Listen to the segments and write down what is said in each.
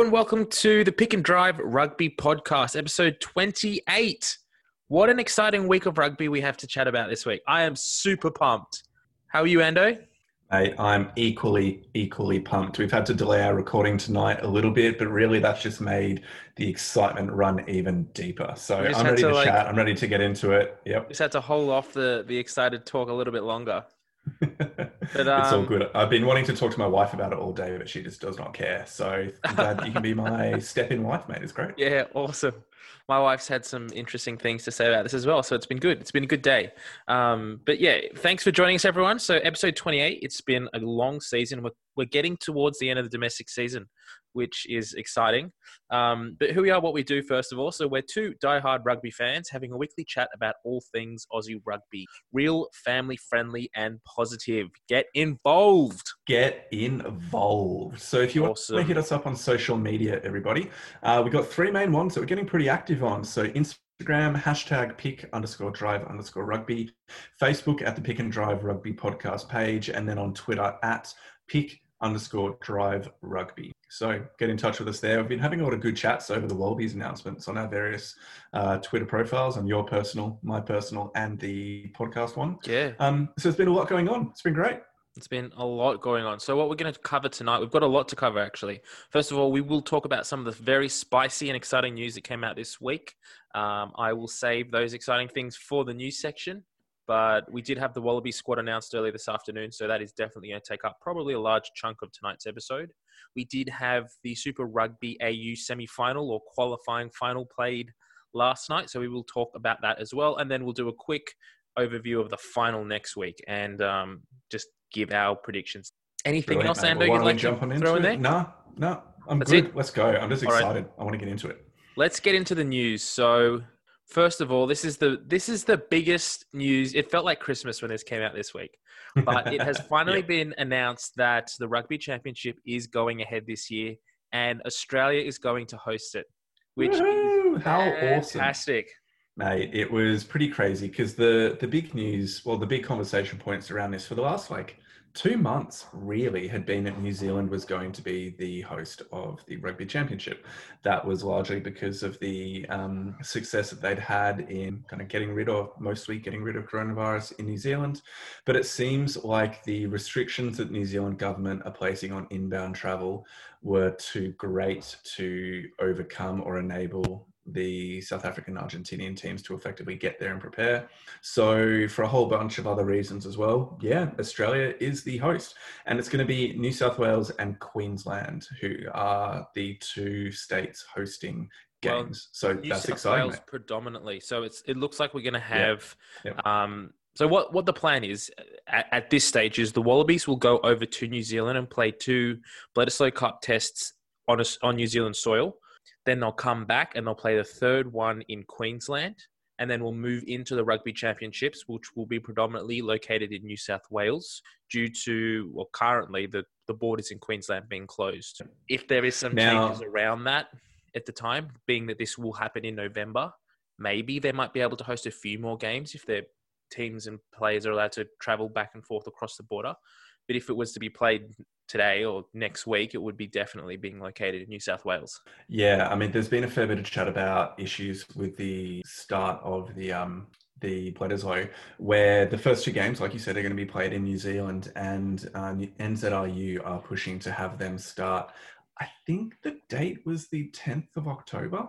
Hello and welcome to the Pick and Drive Rugby Podcast, episode 28. What an exciting week of rugby we have to chat about this week. I am super pumped. How are you, Ando? Hey, I'm equally, equally pumped. We've had to delay our recording tonight a little bit, but really that's just made the excitement run even deeper. So I'm ready to, to like, chat. I'm ready to get into it. Yep. Just had to hold off the, the excited talk a little bit longer. But, um, it's all um, good. I've been wanting to talk to my wife about it all day, but she just does not care. So I'm glad you can be my step-in wife, mate. It's great. Yeah, awesome. My wife's had some interesting things to say about this as well, so it's been good. It's been a good day. Um, but yeah, thanks for joining us, everyone. So episode 28. It's been a long season. We're we're getting towards the end of the domestic season which is exciting. Um, but who we are, what we do, first of all. So we're two die-hard rugby fans having a weekly chat about all things Aussie rugby. Real, family-friendly, and positive. Get involved. Get involved. So if you awesome. want to hit us up on social media, everybody, uh, we've got three main ones that we're getting pretty active on. So Instagram, hashtag pick underscore drive underscore rugby, Facebook at the pick and drive rugby podcast page, and then on Twitter at pick underscore drive rugby. So get in touch with us there. We've been having a lot of good chats over the Wallabies announcements on our various uh, Twitter profiles, on your personal, my personal, and the podcast one. Yeah. Um, so it's been a lot going on. It's been great. It's been a lot going on. So, what we're going to cover tonight, we've got a lot to cover actually. First of all, we will talk about some of the very spicy and exciting news that came out this week. Um, I will save those exciting things for the news section. But we did have the Wallaby squad announced earlier this afternoon, so that is definitely going to take up probably a large chunk of tonight's episode. We did have the Super Rugby AU semi final or qualifying final played last night, so we will talk about that as well. And then we'll do a quick overview of the final next week and um, just give our predictions. Anything Brilliant, else, Ando, you'd like to throw in there? No, no, I'm That's good. It? Let's go. I'm just excited. Right. I want to get into it. Let's get into the news. So First of all, this is the this is the biggest news. It felt like Christmas when this came out this week, but it has finally yep. been announced that the Rugby Championship is going ahead this year, and Australia is going to host it, which Woo-hoo! is how fantastic. Awesome. Mate, it was pretty crazy because the the big news, well, the big conversation points around this for the last like two months really had been that New Zealand was going to be the host of the Rugby Championship. That was largely because of the um, success that they'd had in kind of getting rid of, mostly getting rid of coronavirus in New Zealand. But it seems like the restrictions that New Zealand government are placing on inbound travel were too great to overcome or enable the South African Argentinian teams to effectively get there and prepare. So, for a whole bunch of other reasons as well, yeah, Australia is the host. And it's going to be New South Wales and Queensland who are the two states hosting games. Well, so, New that's South exciting. Wales predominantly. So, it's it looks like we're going to have. Um, so what, what the plan is at, at, this stage is the Wallabies will go over to New Zealand and play two Bledisloe Cup tests on a, on New Zealand soil. Then they'll come back and they'll play the third one in Queensland. And then we'll move into the rugby championships, which will be predominantly located in New South Wales due to, well, currently the, the borders in Queensland being closed. If there is some now, changes around that at the time, being that this will happen in November, maybe they might be able to host a few more games if their teams and players are allowed to travel back and forth across the border. But if it was to be played today or next week, it would be definitely being located in New South Wales. Yeah, I mean, there's been a fair bit of chat about issues with the start of the um, the Bledisloe, where the first two games, like you said, are going to be played in New Zealand, and uh, NZRU are pushing to have them start. I think the date was the 10th of October.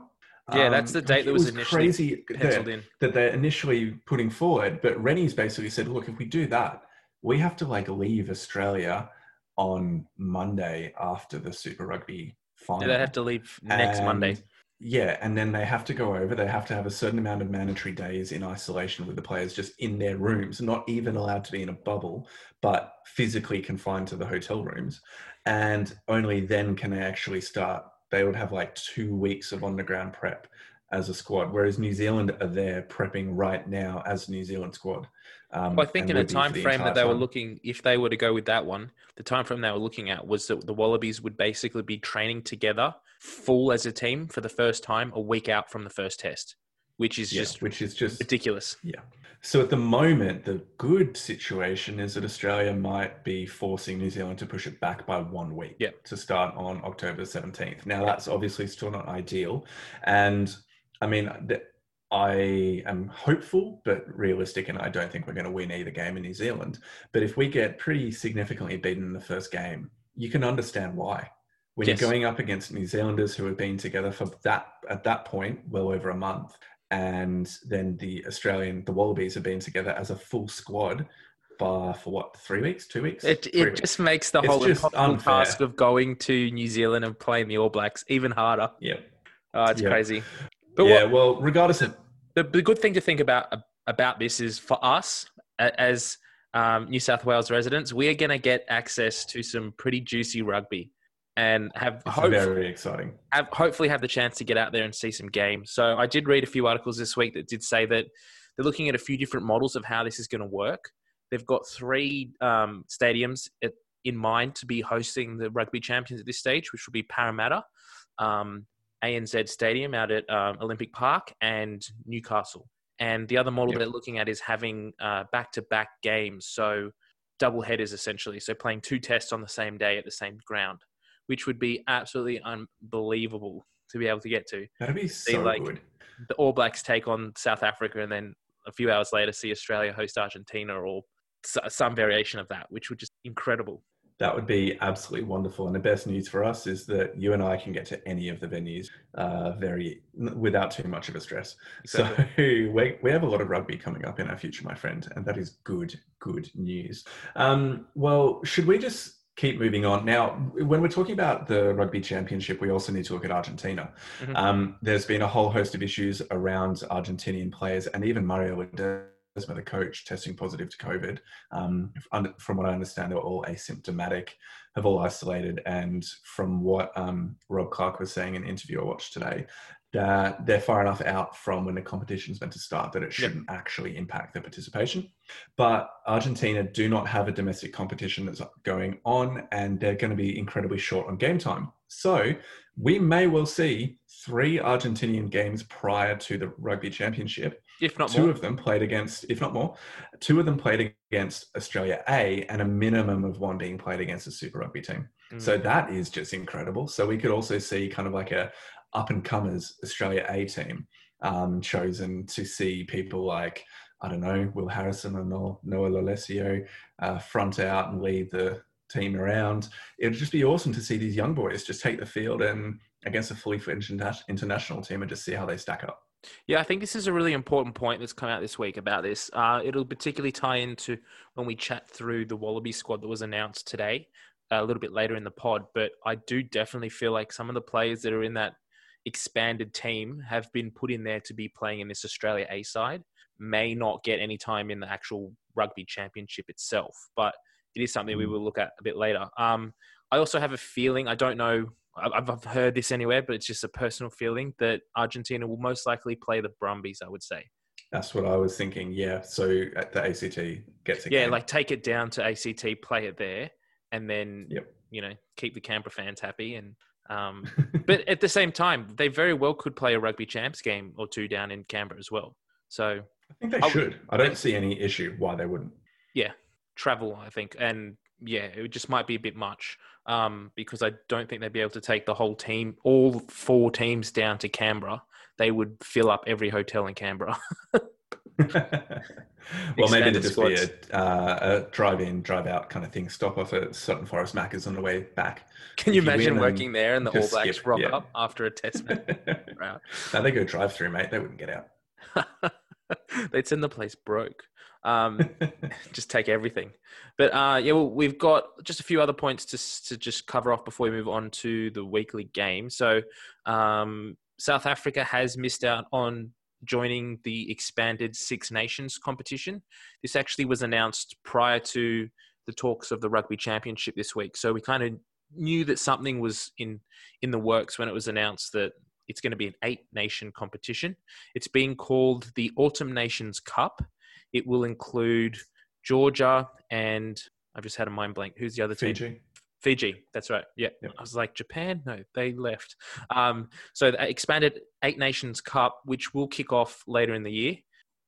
Yeah, that's the um, date that was, was initially crazy penciled that, in. That they're initially putting forward. But Rennie's basically said, look, if we do that, we have to like leave Australia on Monday after the Super Rugby final. they have to leave next and, Monday. Yeah, and then they have to go over. They have to have a certain amount of mandatory days in isolation with the players just in their rooms, not even allowed to be in a bubble, but physically confined to the hotel rooms. And only then can they actually start. They would have like two weeks of on the ground prep as a squad, whereas New Zealand are there prepping right now as New Zealand squad. Um, well, I think in the time the frame that they time. were looking, if they were to go with that one, the time frame they were looking at was that the Wallabies would basically be training together full as a team for the first time a week out from the first test, which is yeah, just which is just ridiculous. Yeah. So at the moment, the good situation is that Australia might be forcing New Zealand to push it back by one week yep. to start on October 17th. Now, that's obviously still not ideal. And I mean, I am hopeful, but realistic, and I don't think we're going to win either game in New Zealand. But if we get pretty significantly beaten in the first game, you can understand why. When yes. you're going up against New Zealanders who have been together for that at that point well over a month, and then the Australian the Wallabies have been together as a full squad for for what three weeks, two weeks. It it just makes the it's whole impossible task of going to New Zealand and playing the All Blacks even harder. Ah, yeah, oh, it's crazy. But yeah, what, well, regardless of the, the good thing to think about about this is for us as um, New South Wales residents, we are going to get access to some pretty juicy rugby and have very exciting. Have hopefully have the chance to get out there and see some games. So I did read a few articles this week that did say that they're looking at a few different models of how this is going to work. They've got three um, stadiums at, in mind to be hosting the rugby champions at this stage, which will be Parramatta, um, ANZ Stadium out at um, Olympic Park, and Newcastle. And the other model yep. they're looking at is having back to back games. So double headers essentially. So playing two tests on the same day at the same ground, which would be absolutely unbelievable to be able to get to. That'd be so like, good. The All Blacks take on South Africa and then a few hours later see Australia host Argentina or some variation of that, which would just incredible. That would be absolutely wonderful. And the best news for us is that you and I can get to any of the venues uh, very without too much of a stress. Exactly. So we, we have a lot of rugby coming up in our future, my friend, and that is good, good news. Um, well, should we just keep moving on. Now, when we're talking about the rugby championship, we also need to look at Argentina. Mm-hmm. Um, there's been a whole host of issues around Argentinian players and even Mario Ledesma the coach testing positive to COVID. Um, from what I understand, they were all asymptomatic, have all isolated. And from what um, Rob Clark was saying in an interview I watched today, that they're far enough out from when the competition is meant to start that it shouldn't yep. actually impact their participation. But Argentina do not have a domestic competition that's going on, and they're going to be incredibly short on game time. So we may well see three Argentinian games prior to the Rugby Championship. If not two more. of them played against, if not more, two of them played against Australia A, and a minimum of one being played against a Super Rugby team. Mm. So that is just incredible. So we could also see kind of like a up and comers Australia A team um, chosen to see people like I don't know Will Harrison and Noah Lolesio uh, front out and lead the team around. It'd just be awesome to see these young boys just take the field and against a fully fledged international team and just see how they stack up. Yeah, I think this is a really important point that's come out this week about this. Uh, it'll particularly tie into when we chat through the Wallaby squad that was announced today, a little bit later in the pod. But I do definitely feel like some of the players that are in that expanded team have been put in there to be playing in this Australia A side may not get any time in the actual rugby championship itself, but it is something we mm. will look at a bit later. Um, I also have a feeling, I don't know, I've, I've heard this anywhere, but it's just a personal feeling that Argentina will most likely play the Brumbies, I would say. That's what I was thinking. Yeah. So at the ACT gets Yeah, game. like take it down to ACT, play it there, and then yep. you know keep the Canberra fans happy and um, but at the same time, they very well could play a rugby champs game or two down in Canberra as well. So I think they I'll, should. I don't see any issue why they wouldn't. Yeah, travel, I think, and yeah, it just might be a bit much um, because I don't think they'd be able to take the whole team, all four teams down to Canberra. They would fill up every hotel in Canberra. well, maybe there'd just be a, uh, a, drive-in, drive-out kind of thing. Stop off at Sutton Forest Macca's on the way back. Can you, you imagine working there and the All Blacks skip, rock yeah. up after a test match? right. Now they go drive-through, mate. They wouldn't get out. They'd send the place broke. Um, just take everything. But uh, yeah, well, we've got just a few other points to to just cover off before we move on to the weekly game. So um, South Africa has missed out on joining the expanded Six Nations competition. This actually was announced prior to the talks of the Rugby Championship this week. So we kind of knew that something was in in the works when it was announced that it's going to be an eight nation competition. It's being called the Autumn Nations Cup. It will include Georgia and I've just had a mind blank. Who's the other Fiji. team? Fiji. That's right. Yeah. Yep. I was like, Japan? No, they left. Um, so the expanded Eight Nations Cup, which will kick off later in the year.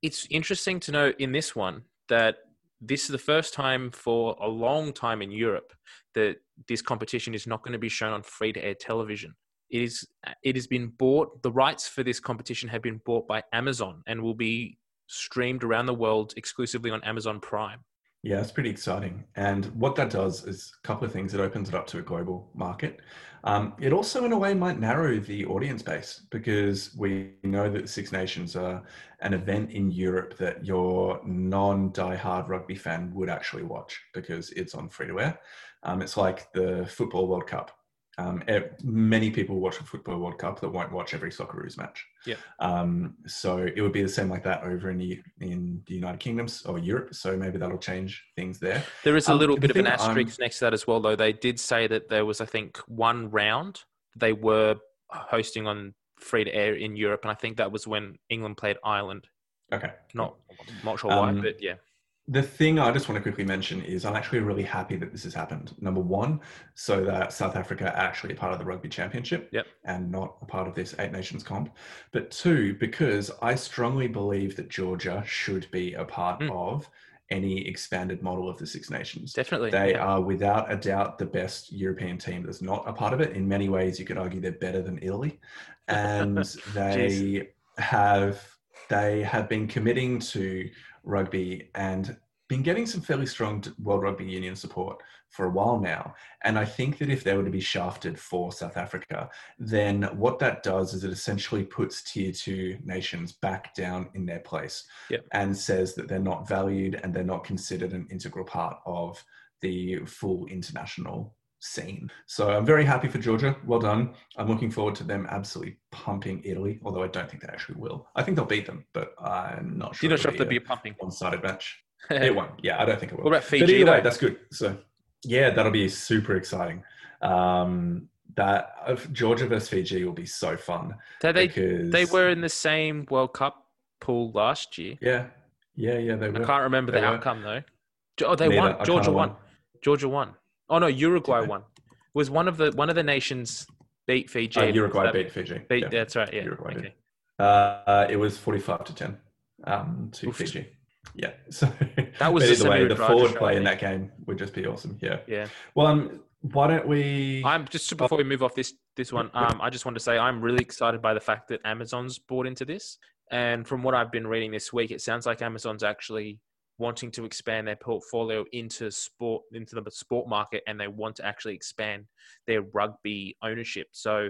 it's interesting to know in this one that this is the first time for a long time in Europe that this competition is not going to be shown on free to air television. It is it has been bought the rights for this competition have been bought by Amazon and will be streamed around the world exclusively on Amazon Prime. Yeah, it's pretty exciting. And what that does is a couple of things. It opens it up to a global market. Um, it also, in a way, might narrow the audience base because we know that Six Nations are an event in Europe that your non die-hard rugby fan would actually watch because it's on free to air. Um, it's like the Football World Cup um, many people watch the Football World Cup that won't watch every Socceroos match. Yeah. Um, so it would be the same like that over in the in the United Kingdoms or Europe. So maybe that'll change things there. There is a um, little bit of an asterisk next to that as well, though. They did say that there was, I think, one round they were hosting on free to air in Europe, and I think that was when England played Ireland. Okay. Not not sure why, um, but yeah the thing I just want to quickly mention is I'm actually really happy that this has happened. Number one, so that South Africa are actually a part of the rugby championship yep. and not a part of this Eight Nations comp. But two, because I strongly believe that Georgia should be a part mm. of any expanded model of the Six Nations. Definitely. They yeah. are without a doubt the best European team that's not a part of it. In many ways, you could argue they're better than Italy. And they have they have been committing to rugby and been getting some fairly strong World Rugby Union support for a while now. And I think that if they were to be shafted for South Africa, then what that does is it essentially puts tier two nations back down in their place yep. and says that they're not valued and they're not considered an integral part of the full international scene. So I'm very happy for Georgia. Well done. I'm looking forward to them absolutely pumping Italy, although I don't think they actually will. I think they'll beat them, but I'm not sure. You're not sure if they'll be a pumping one-sided match. it won't. Yeah, I don't think it will. What about Fiji? But either way, that's good. So yeah, that'll be super exciting. Um, that uh, Georgia versus Fiji will be so fun. So they because... they were in the same World Cup pool last year. Yeah, yeah, yeah. They were. I can't remember they the were. outcome though. Oh, they Neither. won. Georgia won. Georgia won. Oh no, Uruguay won. Was one of the one of the nations beat Fiji? Uh, Uruguay beat Fiji. Beat, yeah. That's right. Yeah. Uruguay okay. Uh, it was forty-five to ten um, to Oof. Fiji. Yeah. So that was either way, the forward play in that game would just be awesome. Yeah. Yeah. Well, um, why don't we? I'm just before we move off this this one. Um, I just want to say I'm really excited by the fact that Amazon's bought into this, and from what I've been reading this week, it sounds like Amazon's actually wanting to expand their portfolio into sport into the sport market and they want to actually expand their rugby ownership. So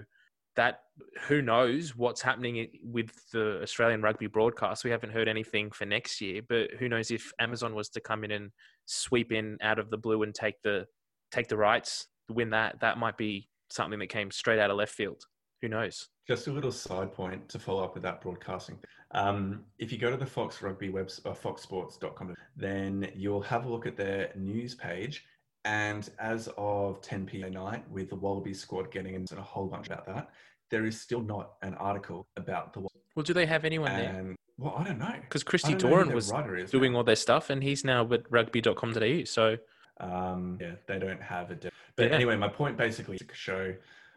that who knows what's happening with the Australian rugby broadcast? We haven't heard anything for next year but who knows if Amazon was to come in and sweep in out of the blue and take the take the rights win that that might be something that came straight out of left field who knows just a little side point to follow up with that broadcasting. Um, if you go to the Fox Rugby website, uh, foxsports.com, then you'll have a look at their news page. And as of 10 p.m. night, with the Wallaby squad getting into a whole bunch about that, there is still not an article about the. Well, do they have anyone and, there? Well, I don't know. Because Christy Doran was doing now. all their stuff, and he's now with rugby.com.au. So. Um, yeah, they don't have a. De- but yeah. anyway, my point basically to show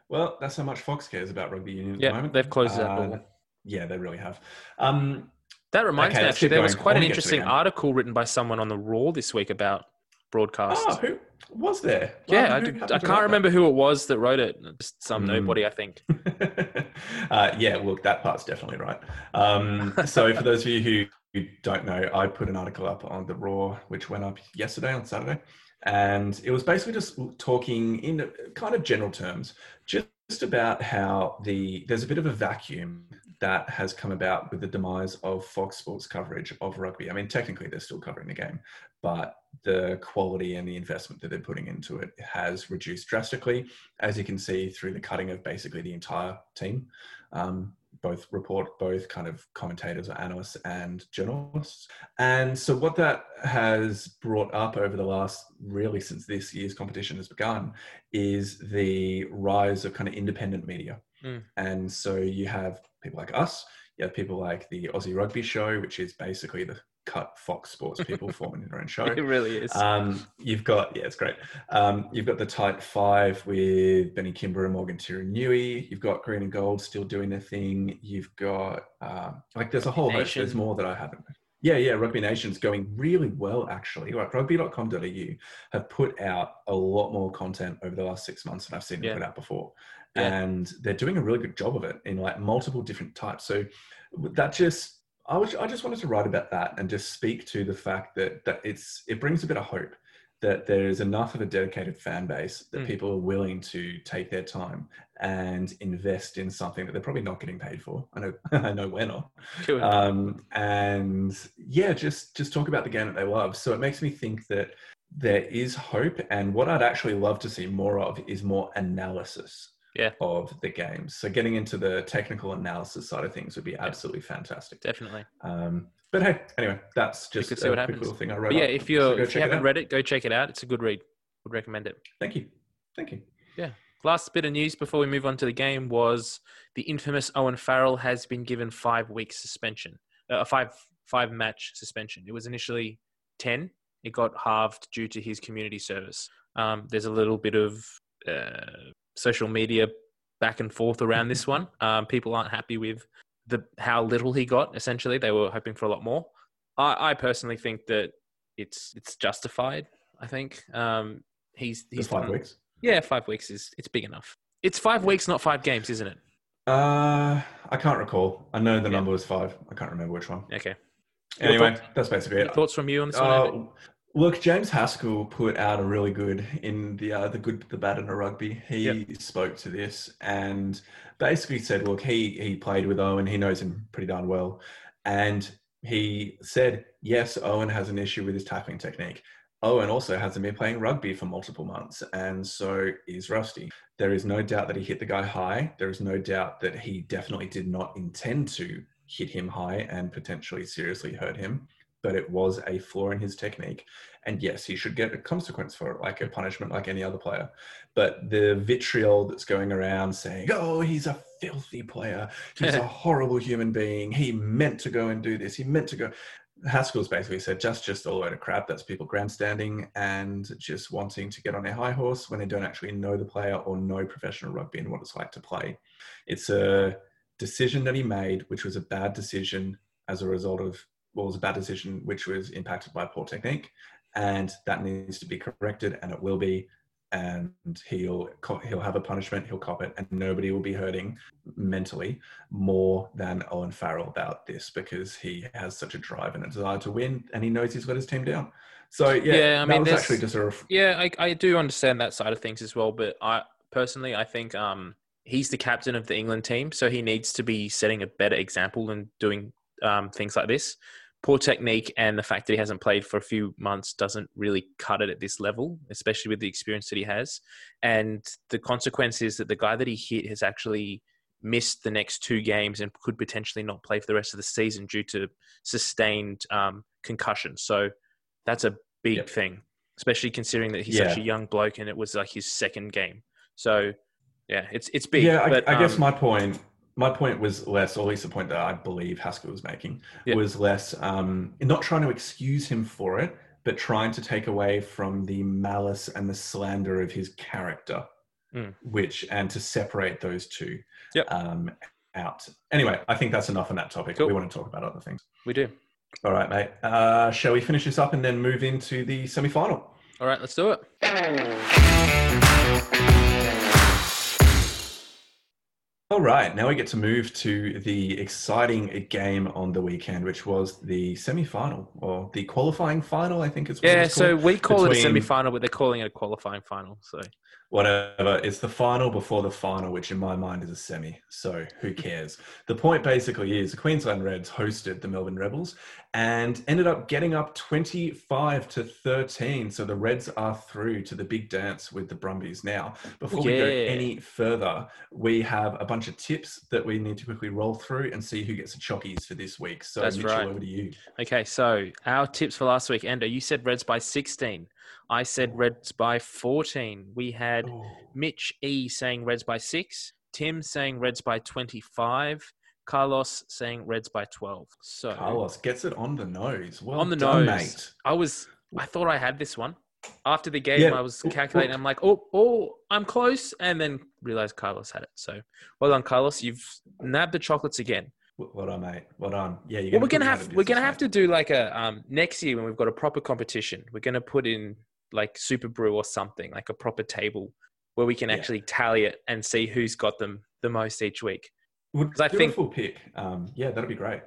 well, that's how much Fox cares about rugby union at yeah, the moment. They've closed that door. Uh, yeah, they really have. Um, that reminds okay, me, actually, there was quite an interesting article written by someone on the Roar this week about broadcasts. Oh, who was there? Yeah, well, I, did, I can't remember that? who it was that wrote it. Just some mm. nobody, I think. uh, yeah, look, that part's definitely right. Um, so, for those of you who don't know, I put an article up on the Roar, which went up yesterday on Saturday and it was basically just talking in kind of general terms just about how the there's a bit of a vacuum that has come about with the demise of Fox Sports coverage of rugby. I mean, technically they're still covering the game, but the quality and the investment that they're putting into it has reduced drastically, as you can see through the cutting of basically the entire team. Um, both report both kind of commentators or analysts and journalists. And so what that has brought up over the last really since this year's competition has begun is the rise of kind of independent media. Mm. And so you have people like us, you have people like the Aussie Rugby Show, which is basically the cut Fox Sports people forming their own show. It really is. Um, you've got yeah, it's great. Um, you've got the Tight Five with Benny Kimber and Morgan Turinui. You've got Green and Gold still doing their thing. You've got um, like there's a whole host. There's more that I haven't. Yeah, yeah, Rugby Nation's going really well actually. Like rugby.com.au have put out a lot more content over the last six months than I've seen them Yeah. put out before. Yeah. And they're doing a really good job of it in like multiple different types. So that just I was I just wanted to write about that and just speak to the fact that that it's it brings a bit of hope that there is enough of a dedicated fan base that Mm. people are willing to take their time and invest in something that they're probably not getting paid for. I know I know we're not Cool. um, and yeah, just just talk about the game that they love. So it makes me think that there is hope, and what I'd actually love to see more of is more analysis Yeah. of the games. So getting into the technical analysis side of things would be absolutely fantastic. Definitely. Um, but hey, anyway, that's just a quick happens. little thing I wrote. But yeah, up. if you're go if you haven't read it, go check it out. It's a good read. Would recommend it. thank you, thank you. Yeah. Last bit of news before we move on to the game was the infamous Owen Farrell has been given five weeks suspension, uh, a five five match suspension. It was initially ten. It got halved due to his community service. Um, there's a little bit of uh, social media back and forth around this one. Um, people aren't happy with the how little he got. Essentially, they were hoping for a lot more. I, I personally think that it's it's justified. I think um, he's he's five done- weeks. yeah, five weeks is it's big enough. It's five weeks, not five games, isn't it? Uh, I can't recall. I know the Yeah. number was five. I can't remember which one. Okay. Anyway, thoughts? that's basically Any it. thoughts from you on this one? Look, James Haskell put out a really good in the uh, the good, the bad, and the rugby. He spoke to this and basically said, look, he he played with Owen. He knows him pretty darn well, and he said, yes, Owen has an issue with his tackling technique. Owen also hasn't been playing rugby for multiple months, and so is rusty. There is no doubt that he hit the guy high. There is no doubt that he definitely did not intend to hit him high and potentially seriously hurt him but it was a flaw in his technique. And yes, he should get a consequence for it, like a punishment, like any other player. But the vitriol that's going around saying, oh, he's a filthy player, he's a horrible human being, he meant to go and do this, he meant to go. Haskell's basically said just just all the way to crap. That's people grandstanding and just wanting to get on their high horse when they don't actually know the player or know professional rugby and what it's like to play. It's a decision that he made, which was a bad decision as a result of well, it was a bad decision which was impacted by poor technique, and that needs to be corrected, and it will be. And he'll he'll have a punishment. He'll cop it, and nobody will be hurting mentally more than Owen Farrell about this because he has such a drive and a desire to win, and he knows he's let his team down. So yeah, Yeah, I that mean, was there's- actually just a ref- Yeah, I, I do understand that side of things as well. But I personally, I think um, he's the captain of the England team, so he needs to be setting a better example and doing um, things like this. Poor technique and the fact that he hasn't played for a few months doesn't really cut it at this level, especially with the experience that he has. And the consequence is that the guy that he hit has actually missed the next two games and could potentially not play for the rest of the season due to sustained um, concussion. So that's a big Yep. thing, especially considering that he's such a young bloke and it was like his second game. So yeah, it's it's big. Yeah, I, but, I guess um, my point, my point was less, or at least the point that I believe Haskell was making, Yeah. was less um, not trying to excuse him for it, but trying to take away from the malice and the slander of his character, Mm. which and to separate those two Yep. um, out. Anyway, I think that's enough on that topic. Cool. We want to talk about other things. we do. All right, mate. Uh, shall we finish this up and then move into the semi-final? All right, let's do it. All right, now we get to move to the exciting game on the weekend, which was the semi-final or the qualifying final. I think it's what Yeah, so we call it a semi-final, but they're calling it a qualifying final. So whatever. It's the final before the final, which in my mind is a semi. So who cares? the point basically is the Queensland Reds hosted the Melbourne Rebels and ended up getting up 25 to 13. So the Reds are through to the big dance with the Brumbies. Now, before we go any further, we have a bunch of tips that we need to quickly roll through and see who gets the chockies for this week. So That's Mitchell, right. over to you. okay, so our tips for last week, Endo, you said Reds by 16. I said Reds by 14. We had Oh, Mitch E saying Reds by six, Tim saying Reds by 25, Carlos saying Reds by 12. So Carlos gets it on the nose. Well On the done, nose. mate. I was, I thought I had this one. After the game, Yeah. I was calculating. I'm like, oh, oh, I'm close, and then realized Carlos had it. So, well done, Carlos. You've nabbed the chocolates again. Well done, mate. Well done. Yeah, well, we're gonna have we're gonna have to do like a um next year when we've got a proper competition. We're gonna put in like SuperBru or something like a proper table where we can yeah. actually tally it and see who's got them the most each week. Because I think full pick. Um, yeah, that'd be great.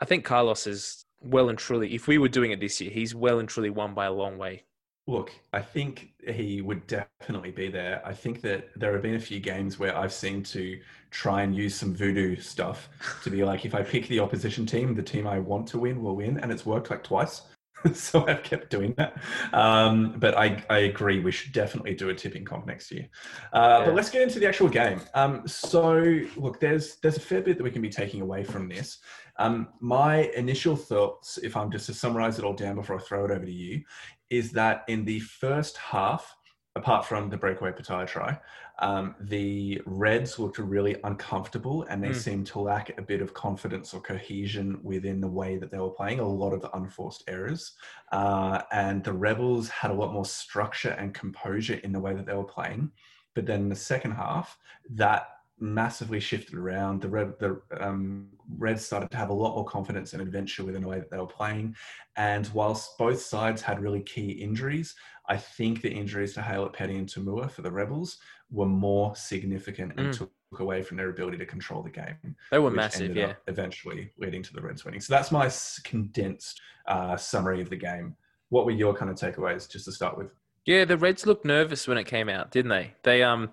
I think Carlos is well and truly. If we were doing it this year, he's well and truly won by a long way. Look, I think he would definitely be there. I think that there have been a few games where I've seen to try and use some voodoo stuff to be like, if I pick the opposition team, the team I want to win will win, and it's worked like twice. so I've kept doing that. Um, but I, I agree, we should definitely do a tipping comp next year. Uh, yeah. But let's get into the actual game. Um, so look, there's there's a fair bit that we can be taking away from this. Um, my initial thoughts, if I'm just to summarize it all down before I throw it over to you, is that in the first half, apart from the breakaway Petaia try, um, the Reds looked really uncomfortable and they mm. seemed to lack a bit of confidence or cohesion within the way that they were playing, a lot of the unforced errors. Uh, and the Rebels had a lot more structure and composure in the way that they were playing. But then in the second half, that massively shifted around. The Red, the um, Reds started to have a lot more confidence and adventure within the way that they were playing. And whilst both sides had really key injuries, I think the injuries to Haylett Petty and To'omua for the Rebels were more significant and mm. took away from their ability to control the game. They were massive, yeah. Eventually leading to the Reds winning. So that's my condensed uh, summary of the game. What were your kind of takeaways, just to start with? Yeah, the Reds looked nervous when it came out, didn't they? They um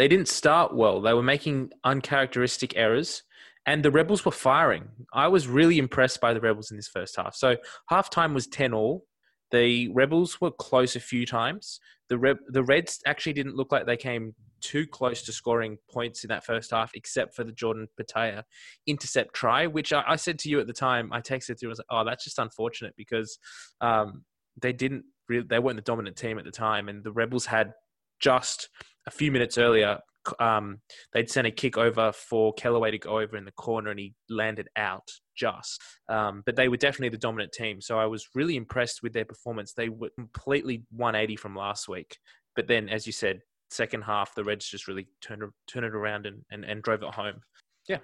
they didn't start well. They were making uncharacteristic errors, and the Rebels were firing. I was really impressed by the Rebels in this first half. So halftime was ten all. The Rebels were close a few times. The Re- the Reds actually didn't look like they came too close to scoring points in that first half, except for the Jordan Petaia intercept try, which I, I, said to you at the time. I texted you, was like, "Oh, that's just unfortunate because um, they didn't really, they weren't the dominant team at the time, and the Rebels had just a few minutes earlier, um, they'd sent a kick over for Kellaway to go over in the corner, and he landed out just. Um, but they were definitely the dominant team, so I was really impressed with their performance. They were completely 180 from last week. But then, as you said, second half, the Reds just really turned turned it around and, and, and drove it home. Yeah,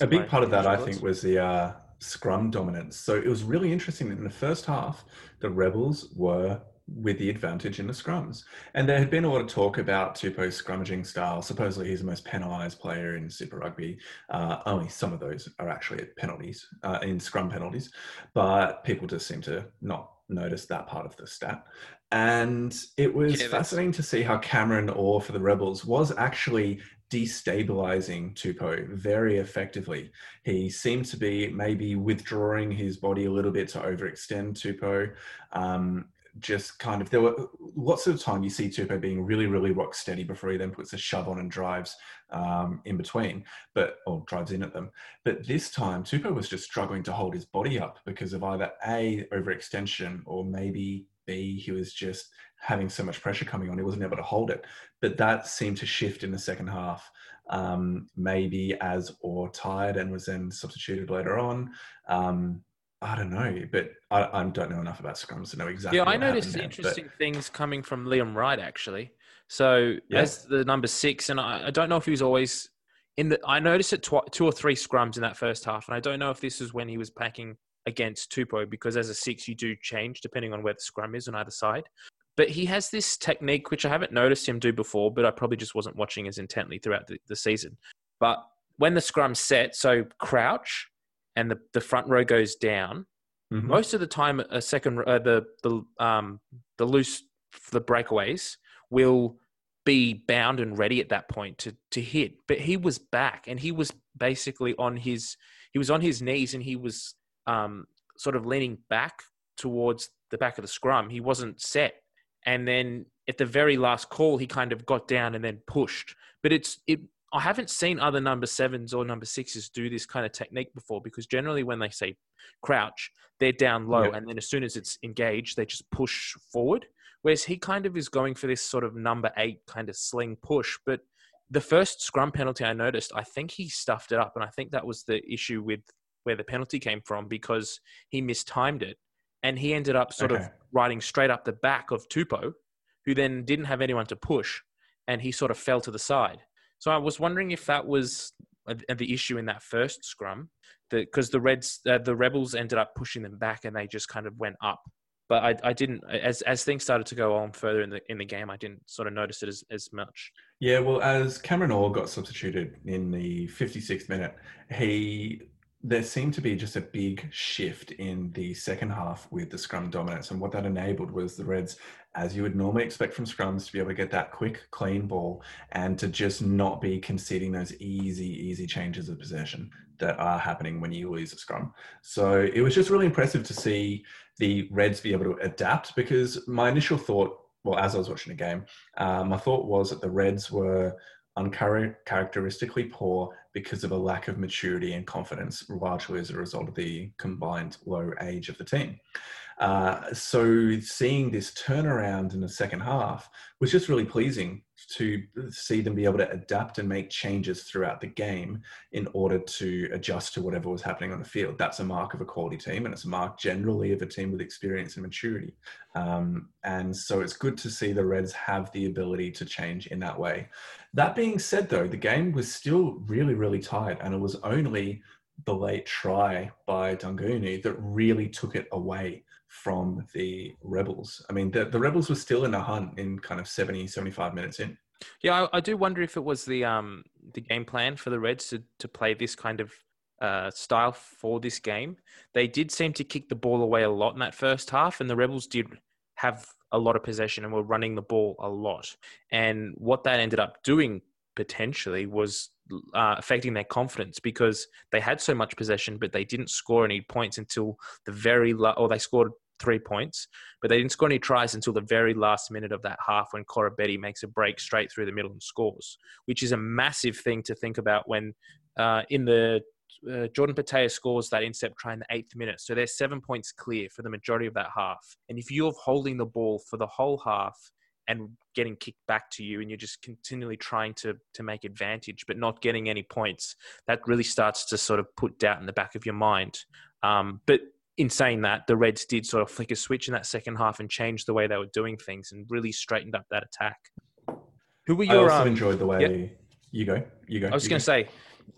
a big part of that, I think, was the uh, scrum dominance. So it was really interesting that in the first half, the Rebels were with the advantage in the scrums. And there had been a lot of talk about Tupou's scrummaging style. Supposedly, he's the most penalised player in Super Rugby. Uh, only some of those are actually penalties, uh, in scrum penalties. But people just seem to not notice that part of the stat. And it was yeah, fascinating to see how Cameron Orr for the Rebels was actually destabilizing Tupou very effectively. He seemed to be maybe withdrawing his body a little bit to overextend Tupou. Um, just kind of there were lots of time you see Tupou being really, really rock steady before he then puts a shove on and drives um, in between, but Orr drives in at them. But this time Tupou was just struggling to hold his body up because of either A overextension or maybe B he was just having so much pressure coming on he wasn't able to hold it. But that seemed to shift in the second half. Um, maybe as or tired and was then substituted later on. Um, I don't know, but I, I, don't know enough about scrums to know exactly. Yeah, I noticed interesting but... things coming from Liam Wright actually. So yeah. as the number six, and I, I, don't know if he was always in the. I noticed it tw- two or three scrums in that first half, and I don't know if this is when he was packing against Tupou because as a six you do change depending on where the scrum is on either side. But he has this technique which I haven't noticed him do before, but I probably just wasn't watching as intently throughout the, the season. But when the scrum set, so crouch and the, the front row goes down, mm-hmm. most of the time a second uh, the the um the loose the breakaways will be bound and ready at that point to to hit. But he was back and he was basically on his he was on his knees and he was um sort of leaning back towards the back of the scrum. He wasn't set. And then at the very last call, he kind of got down and then pushed. But it's it I haven't seen other number sevens or number sixes do this kind of technique before because generally when they say crouch, they're down low and then as soon as it's engaged, they just push forward. Whereas he kind of is going for this sort of number eight kind of sling push. But the first scrum penalty I noticed, I think he stuffed it up. And I think that was the issue with where the penalty came from because he mistimed it. And he ended up sort okay. of riding straight up the back of Tupou, who then didn't have anyone to push. And he sort of fell to the side. So I was wondering if that was the issue in that first scrum, because the, the Reds, uh, the Rebels ended up pushing them back, and they just kind of went up. But I, I didn't as as things started to go on further in the in the game, I didn't sort of notice it as, as much. Yeah, well, as Cameron Orr got substituted in the 56th minute, he there seemed to be just a big shift in the second half with the scrum dominance. And what that enabled was the Reds, as you would normally expect from scrums, to be able to get that quick, clean ball and to just not be conceding those easy, easy changes of possession that are happening when you lose a scrum. So it was just really impressive to see the Reds be able to adapt because my initial thought, well, as I was watching the game, uh, my thought was that the Reds were uncharacteristically poor because of a lack of maturity and confidence, largely as a result of the combined low age of the team. Uh, so seeing this turnaround in the second half was just really pleasing to see them be able to adapt and make changes throughout the game in order to adjust to whatever was happening on the field. That's a mark of a quality team, and it's a mark generally of a team with experience and maturity. Um, and so it's good to see the Reds have the ability to change in that way. That being said, though, the game was still really, really tight, and it was only the late try by Daugunu that really took it away from the rebels. I mean, the, the rebels were still in a hunt in kind of 70, 75 minutes in. Yeah, I, I do wonder if it was the um the game plan for the Reds to, to play this kind of uh, style for this game. They did seem to kick the ball away a lot in that first half, and the Rebels did have a lot of possession and were running the ball a lot. And what that ended up doing potentially was uh, affecting their confidence because they had so much possession, but they didn't score any points until the very la- or they scored three points, but they didn't score any tries until the very last minute of that half when Koroibete makes a break straight through the middle and scores, which is a massive thing to think about when uh, in the uh, Jordan Petaia scores that intercept try in the eighth minute. So they're seven points clear for the majority of that half. And if you're holding the ball for the whole half and getting kicked back to you and you're just continually trying to to make advantage but not getting any points that really starts to sort of put doubt in the back of your mind um, but in saying that, the Reds did sort of flick a switch in that second half and change the way they were doing things and really straightened up that attack. Who were your? I also um, enjoyed the way yeah. you go. You go. I was going to say,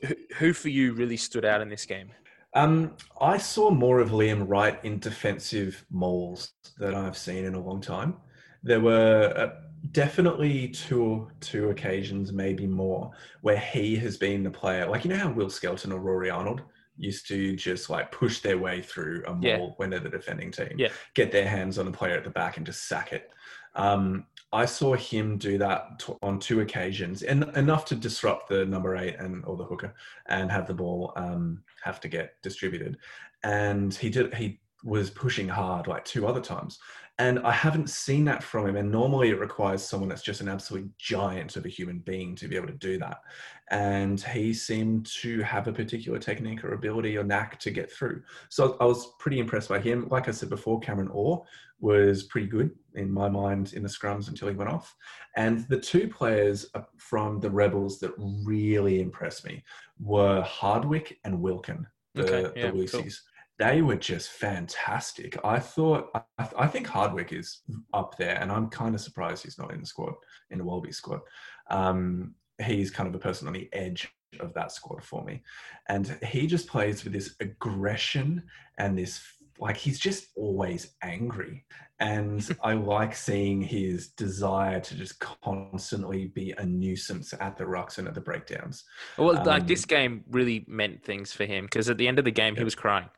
who, who for you really stood out in this game? Um, I saw more of Liam Wright in defensive mauls that I've seen in a long time. There were uh, definitely two two occasions, maybe more, where he has been the player. Like you know how Will Skelton or Rory Arnold used to just like push their way through a yeah. when they're the defending team, yeah. get their hands on the player at the back and just sack it. Um, I saw him do that t- on two occasions, and enough to disrupt the number eight and or the hooker, and have the ball um, have to get distributed. And he did. He was pushing hard like two other times. And I haven't seen that from him. And normally it requires someone that's just an absolute giant of a human being to be able to do that. And he seemed to have a particular technique or ability or knack to get through. So I was pretty impressed by him. Like I said before, Cameron Orr was pretty good in my mind in the scrums until he went off. And the two players uh, from the Rebels that really impressed me were Hardwick and Wilkin, the, okay, yeah, the loosies. Cool they were just fantastic. I thought, I, I, think Hardwick is up there, and I'm kind of surprised he's not in the squad, in the Wallaby squad. Um, he's kind of a person on the edge of that squad for me. And he just plays with this aggression and this, like, he's just always angry. And I like seeing his desire to just constantly be a nuisance at the rucks and at the breakdowns. Well, um, like this game really meant things for him because at the end of the game, he was crying.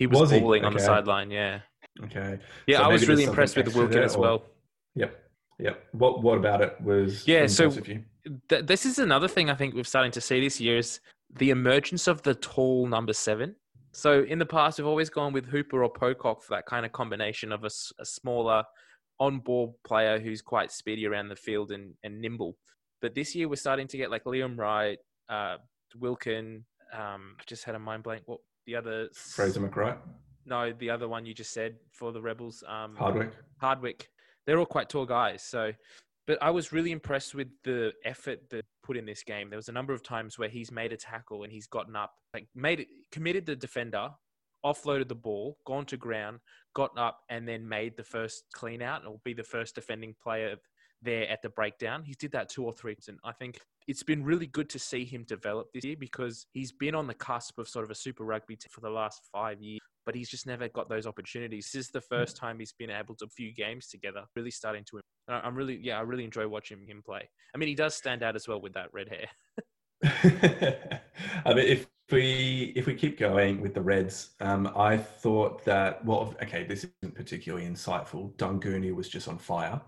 He was, was bawling he? on the sideline. Yeah. Okay. Yeah, so I was really impressed with Wilkin as well. Yep. Yep. What What about it was? Yeah. So th- this is another thing I think we're starting to see this year is the emergence of the tall number seven. So in the past, we've always gone with Hooper or Pocock for that kind of combination of a, a smaller on-ball player who's quite speedy around the field and, and nimble. But this year, we're starting to get like Liam Wright, uh, Wilkin. Um, just had a mind blank. What the other Fraser McReight. No, the other one you just said for the Rebels. Um, Hardwick. Hardwick. They're all quite tall guys. So, but I was really impressed with the effort that put in this game. There was a number of times where he's made a tackle and he's gotten up, like made it, committed the defender, offloaded the ball, gone to ground, got up, and then made the first clean out, and will be the first defending player there at the breakdown. He's did that two or three, times. and I think it's been really good to see him develop this year because he's been on the cusp of sort of a Super Rugby team for the last five years, but he's just never got those opportunities. This is the first time he's been able to a few games together, really starting to. I'm really, yeah, I really enjoy watching him play. I mean, he does stand out as well with that red hair. I mean, if we if we keep going with the Reds, um, I thought that well, okay, this isn't particularly insightful. Daugunu was just on fire.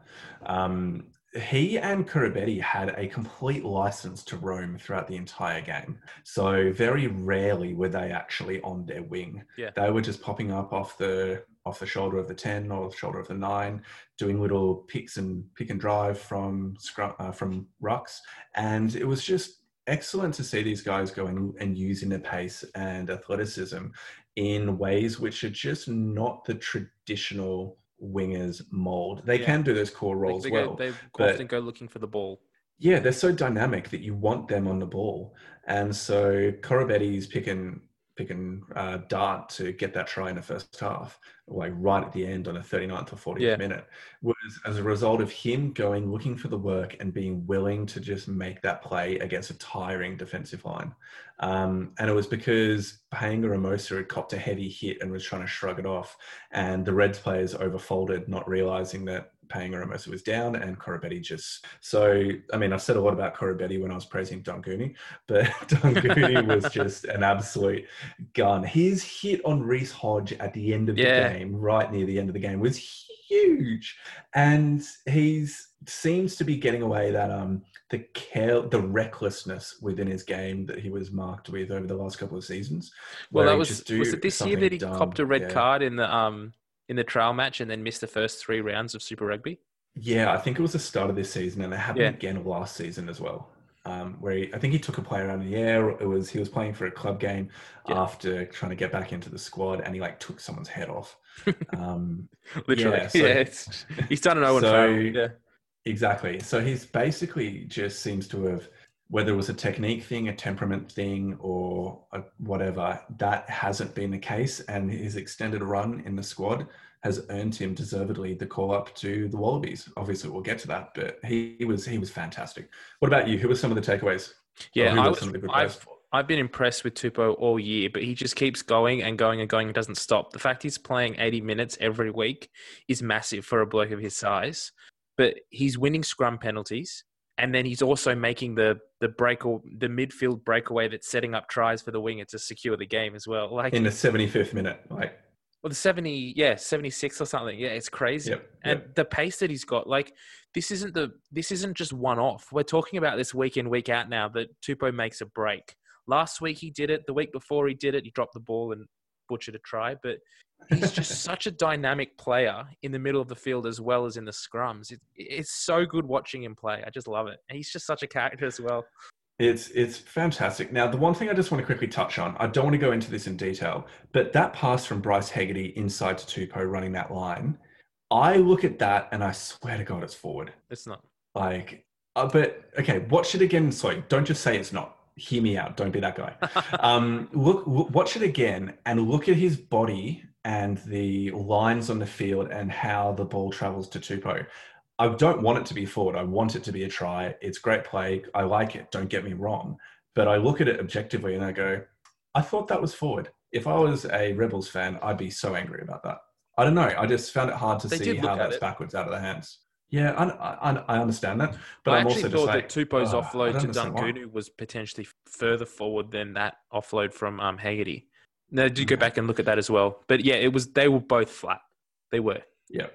Um, he and Koroibete had a complete license to roam throughout the entire game. So very rarely were they actually on their wing. Yeah. They were just popping up off the off the shoulder of the 10 or the shoulder of the 9 doing little picks and pick and drive from uh, from rucks and it was just excellent to see these guys going and using their pace and athleticism in ways which are just not the traditional wingers mold. They yeah. can do those core roles they, they well. Go, they often go looking for the ball. Yeah, they're so dynamic that you want them on the ball. And so Koroibete's picking and uh, dart to get that try in the first half, like right at the end on the 39th or 40th yeah. minute, was as a result of him going looking for the work and being willing to just make that play against a tiring defensive line. Um, and it was because Paenga Amosa had copped a heavy hit and was trying to shrug it off, and the Reds players overfolded, not realizing that Paenga Amosa was down and Koroibete just so I mean I've said a lot about Koroibete when I was praising Daugunu, but Daugunu was just an absolute gun. His hit on Reece Hodge at the end of yeah. the game, right near the end of the game, was huge. And he's seems to be getting away that um the care the recklessness within his game that he was marked with over the last couple of seasons. Well that was was it this year that he dumb. copped a red yeah. card in the um in the trial match and then missed the first three rounds of Super Rugby? Yeah, I think it was the start of this season, and it happened yeah. again last season as well. Um, where he, I think he took a player out of the air. It was he was playing for a club game yeah. after trying to get back into the squad, and he like took someone's head off. Um, Literally, yeah. So, yeah he's done an Owen so, Yeah, exactly. So he's basically just seems to have whether it was a technique thing, a temperament thing, or a whatever, that hasn't been the case. And his extended run in the squad has earned him deservedly the call up to the Wallabies. Obviously, we'll get to that, but he, he was he was fantastic. What about you? Who were some of the takeaways? Yeah, I was, I've, I've been impressed with Tupou all year, but he just keeps going and going and going and doesn't stop. The fact he's playing 80 minutes every week is massive for a bloke of his size. But he's winning scrum penalties and then he's also making the the break or the midfield breakaway that's setting up tries for the winger to secure the game as well. Like in the seventy fifth minute, like well, the seventy, yeah, seventy six or something. Yeah, it's crazy. Yep, and the pace that he's got, like this isn't the this isn't just one off. We're talking about this week in week out now that Tupou makes a break. Last week he did it. The week before he did it. He dropped the ball and butchered a try, but he's just such a dynamic player in the middle of the field as well as in the scrums. It, it's so good watching him play. I just love it. he's just such a character as well. It's it's fantastic. Now, the one thing I just want to quickly touch on, I don't want to go into this in detail, but that pass from Bryce Hegarty inside to Tupou running that line, I look at that and I swear to God, it's forward. It's not. Like, uh, but okay, watch it again. Sorry, don't just say it's not. Hear me out. Don't be that guy. um, look, look, watch it again and look at his body and the lines on the field and how the ball travels to Tupou. I don't want it to be forward. I want it to be a try. It's great play. I like it. Don't get me wrong. But I look at it objectively and I go, I thought that was forward. If I was a Rebels fan, I'd be so angry about that. I don't know. I just found it hard to they see how that's it. backwards out of the hands. Yeah, I, I, I understand that, but I I'm actually thought that Tupou's oh, offload to Daugunu was potentially further forward than that offload from um, Hegarty. No, did go back and look at that as well. But yeah, it was they were both flat. They were. Yeah.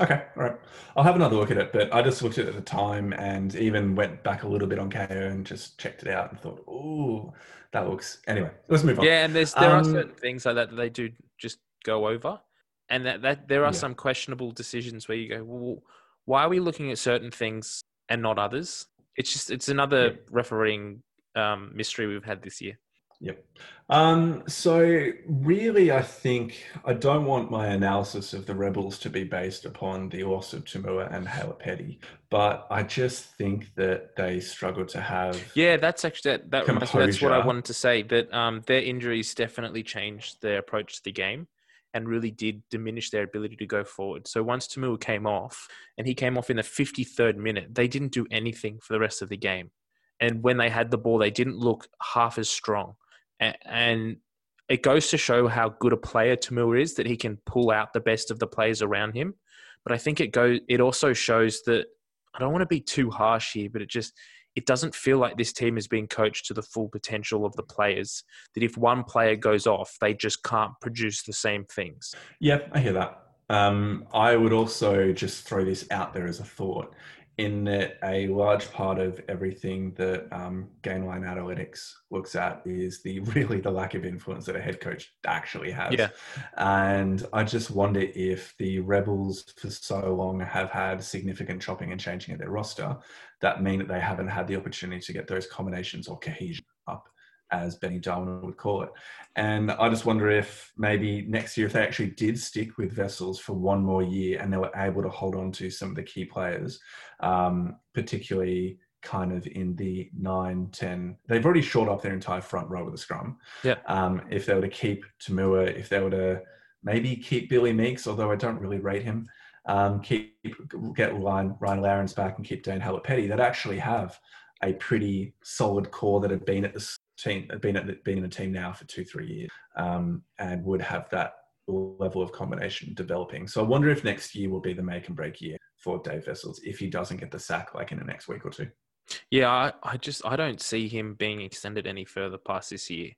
Okay, all right. I'll have another look at it, but I just looked at it at the time and even went back a little bit on Kayo and just checked it out and thought, oh, that looks. Anyway, let's move on. Yeah, and there's there um, are certain things like that that they do just go over, and that, that there are yeah. some questionable decisions where you go, well, why are we looking at certain things and not others? It's just it's another yeah. refereeing um, mystery we've had this year. Yep. Um, so really, I think I don't want my analysis of the rebels to be based upon the loss of Toomua and Haylett-Petty, but I just think that they struggle to have. Yeah, that's actually that. that that's what I wanted to say. That um, their injuries definitely changed their approach to the game, and really did diminish their ability to go forward. So once Toomua came off, and he came off in the 53rd minute, they didn't do anything for the rest of the game. And when they had the ball, they didn't look half as strong. And it goes to show how good a player Toomua is that he can pull out the best of the players around him. But I think it goes. It also shows that I don't want to be too harsh here, but it just it doesn't feel like this team is being coached to the full potential of the players. That if one player goes off, they just can't produce the same things. Yeah, I hear that. Um, I would also just throw this out there as a thought in that a large part of everything that um, gainline analytics looks at is the really the lack of influence that a head coach actually has. Yeah. And I just wonder if the Rebels for so long have had significant chopping and changing at their roster that mean that they haven't had the opportunity to get those combinations or cohesion up as Benny Darwin would call it. And I just wonder if maybe next year, if they actually did stick with Wessels for one more year and they were able to hold on to some of the key players, um, particularly kind of in the 9, 10, they've already short up their entire front row with the scrum. Yeah. Um, if they were to keep To'omua if they were to maybe keep Billy Meakes although I don't really rate him, um, keep get Ryan, Ryan Louwrens back and keep Dane Haylett-Petty, they'd actually have a pretty solid core that have been at the team, been at been in a team now for two, three years, um, and would have that level of combination developing. So I wonder if next year will be the make and break year for Dave Wessels if he doesn't get the sack like in the next week or two. Yeah, I, I just I don't see him being extended any further past this year.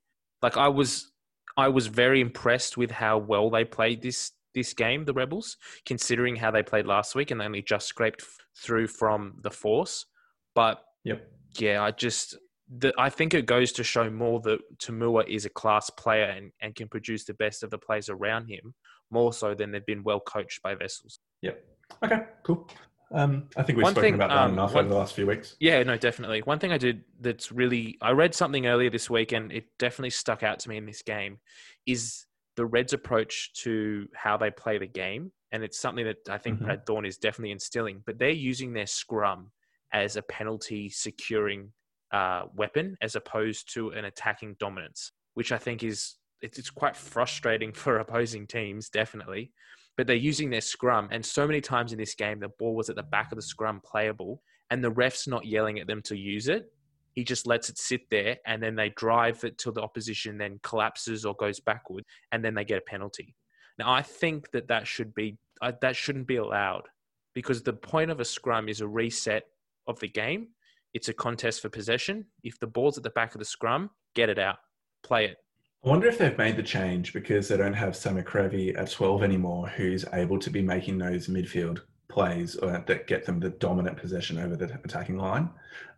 Like I was I was very impressed with how well they played this this game, the Rebels, considering how they played last week and they only just scraped through from the Force. But yep. yeah, I just the, I think it goes to show more that To'omua is a class player and, and can produce the best of the players around him more so than they've been well coached by Wessels. Yep. Okay, cool. Um, I think we've one spoken thing, about that um, enough one, over the last few weeks. Yeah, no, definitely. One thing I did that's really, I read something earlier this week and it definitely stuck out to me in this game is the Reds' approach to how they play the game. And it's something that I think mm-hmm. Brad Thorn is definitely instilling, but they're using their scrum as a penalty securing uh, weapon as opposed to an attacking dominance, which I think is it's, it's quite frustrating for opposing teams, definitely. But they're using their scrum, and so many times in this game, the ball was at the back of the scrum playable, and the ref's not yelling at them to use it. He just lets it sit there, and then they drive it till the opposition then collapses or goes backward, and then they get a penalty. Now, I think that that should be uh, that shouldn't be allowed because the point of a scrum is a reset of the game it's a contest for possession. If the ball's at the back of the scrum, get it out, play it. I wonder if they've made the change because they don't have Samu Kerevi at 12 anymore, who's able to be making those midfield plays that get them the dominant possession over the attacking line.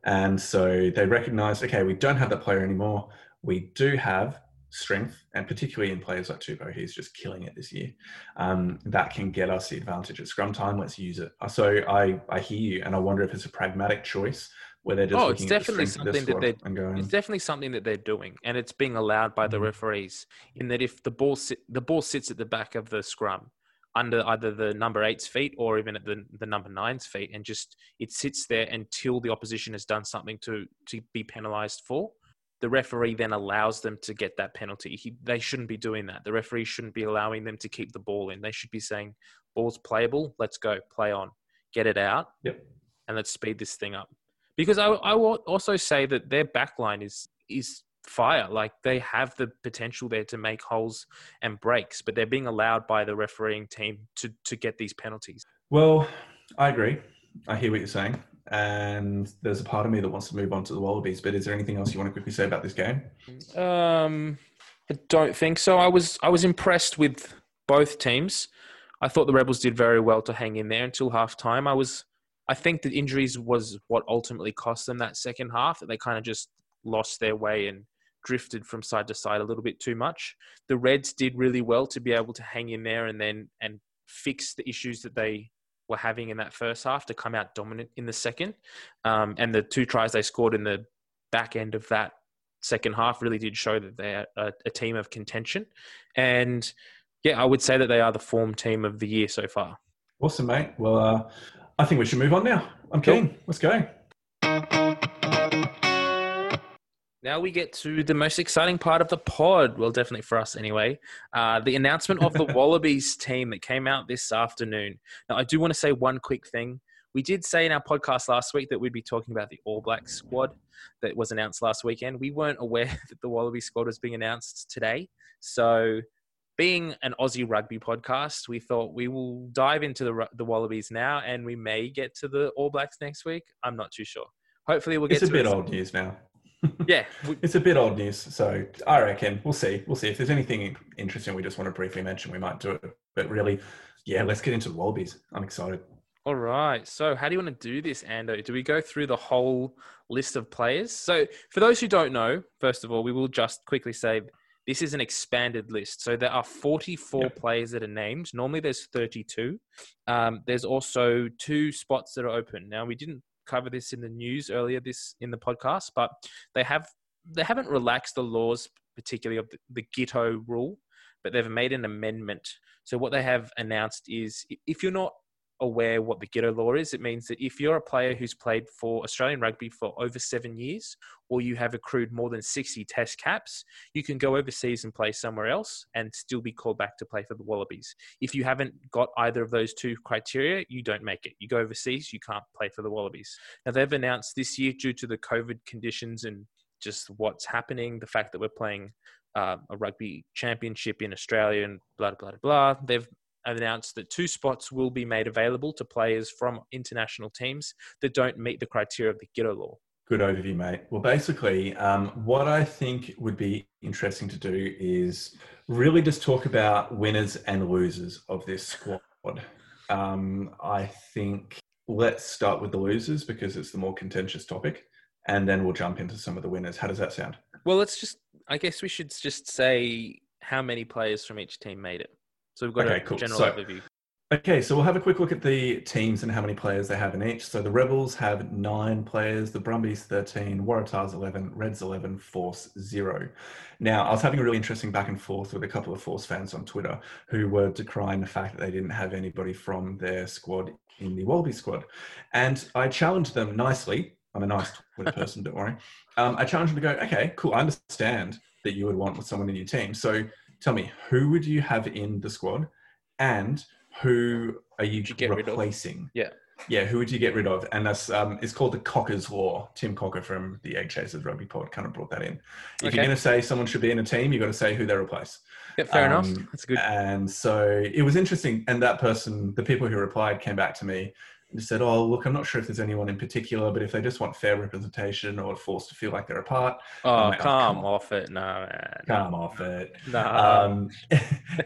And so they recognize, okay, we don't have that player anymore. We do have strength, and particularly in players like Tupou, he's just killing it this year. Um, that can get us the advantage at scrum time. Let's use it. So I, I hear you, and I wonder if it's a pragmatic choice where they're just oh, it's definitely something that they're it's definitely something that they're doing, and it's being allowed by the mm-hmm. referees. In that, if the ball sit, the ball sits at the back of the scrum, under either the number eight's feet or even at the, the number nine's feet, and just it sits there until the opposition has done something to to be penalised for. The referee then allows them to get that penalty. He, they shouldn't be doing that. The referee shouldn't be allowing them to keep the ball in. They should be saying, "Ball's playable. Let's go. Play on. Get it out. Yep. And let's speed this thing up." Because I, I will also say that their backline is is fire. Like they have the potential there to make holes and breaks, but they're being allowed by the refereeing team to to get these penalties. Well, I agree. I hear what you're saying, and there's a part of me that wants to move on to the Wallabies. But is there anything else you want to quickly say about this game? Um, I don't think so. I was I was impressed with both teams. I thought the Rebels did very well to hang in there until half time. I was I think the injuries was what ultimately cost them that second half. That they kind of just lost their way and drifted from side to side a little bit too much. The Reds did really well to be able to hang in there and then and fix the issues that they were having in that first half to come out dominant in the second. Um, and the two tries they scored in the back end of that second half really did show that they're a, a team of contention. And yeah, I would say that they are the form team of the year so far. Awesome, mate. Well, uh, I think we should move on now. I'm keen. Let's go. now we get to the most exciting part of the pod. Well, definitely for us anyway. Uh, the announcement of the Wallabies team that came out this afternoon. Now, I do want to say one quick thing. We did say in our podcast last week that we'd be talking about the All Black squad that was announced last weekend. We weren't aware that the Wallaby squad was being announced today. So, being an Aussie rugby podcast, we thought we will dive into the, the Wallabies now and we may get to the All Blacks next week. I'm not too sure. Hopefully, we'll get it's a bit old news now. yeah, we, it's a bit old news. So I reckon we'll see. We'll see if there's anything interesting we just want to briefly mention. We might do it. But really, yeah, let's get into the Wallabies. I'm excited. All right. So, how do you want to do this, Ando? Do we go through the whole list of players? So, for those who don't know, first of all, we will just quickly say this is an expanded list. So, there are 44 yep. players that are named. Normally, there's 32. Um, there's also two spots that are open. Now, we didn't cover this in the news earlier this in the podcast, but they have they haven't relaxed the laws, particularly of the, the rule, but they've made an amendment. So what they have announced is if you're not aware what the Giteau law is, it means that if you're a player who's played for Australian rugby for over seven years, or you have accrued more than 60 test caps, you can go overseas and play somewhere else and still be called back to play for the Wallabies. If you haven't got either of those two criteria, you don't make it. You go overseas, you can't play for the Wallabies. Now, they've announced this year, due to the COVID conditions and just what's happening, the fact that we're playing uh, a rugby championship in Australia and blah, blah, blah, blah, they've announced that two spots will be made available to players from international teams that don't meet the criteria of the Giteau law. Good overview, mate. Well, basically, um, what I think would be interesting to do is really just talk about winners and losers of this squad. Um, I think let's start with the losers because it's the more contentious topic, and then we'll jump into some of the winners. How does that sound? Well, let's just, I guess we should just say how many players from each team made it. So we've got okay, a cool. general so, overview. Okay, so we'll have a quick look at the teams and how many players they have in each. So the Rebels have nine players, the Brumbies 13, Waratahs 11, Reds 11, Force 0. Now, I was having a really interesting back and forth with a couple of Force fans on Twitter who were decrying the fact that they didn't have anybody from their squad in the Wallaby squad. And I challenged them nicely. I'm a nice Twitter person, don't worry. Um, I challenged them to go, okay, cool, I understand that you would want someone in your team. So tell me, who would you have in the squad? And who are you, you replacing? Yeah. Yeah, who would you get rid of? And that's um, it's called the Cocker's Law. Tim Cocker from the Egg Chasers Rugby Pod kind of brought that in. If okay. you're going to say someone should be in a team, you've got to say who they replace. Yeah, fair um, enough. That's good. And so it was interesting. And that person, the people who replied, came back to me and said, "Oh, look, I'm not sure if there's anyone in particular, but if they just want fair representation or forced to feel like they're a part, oh, like, come, oh, come off it, no, man. come off it, no." Um,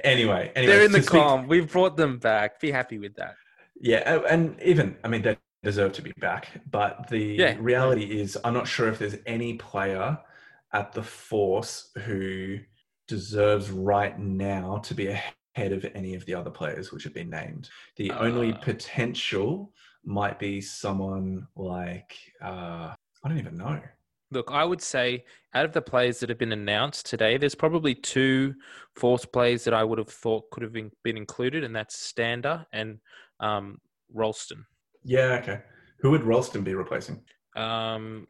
anyway, anyway, they're in the calm. We've brought them back. Be happy with that. Yeah, and even I mean they deserve to be back, but the yeah. reality is I'm not sure if there's any player at the Force who deserves right now to be ahead of any of the other players which have been named. The uh, only potential might be someone like uh, I don't even know. Look, I would say out of the players that have been announced today, there's probably two force players that I would have thought could have been, been included, and that's Stander and um, Ralston. Yeah, okay. Who would Ralston be replacing? Um,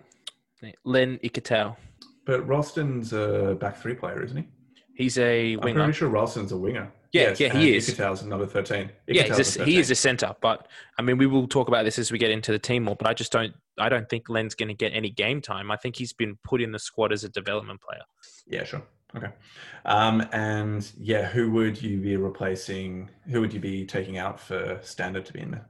Len Ikitau. But Ralston's a back three player, isn't he? He's a winger. I'm pretty sure Ralston's a winger. Yeah, yes, yeah, he is. Ikitau's number 13. Ikitau's yeah, a, 13. he is a centre, but I mean, we will talk about this as we get into the team more. But I just don't, I don't think Len's going to get any game time. I think he's been put in the squad as a development player. Yeah, sure. Okay. Um, and yeah, who would you be replacing? Who would you be taking out for Stander to be in there?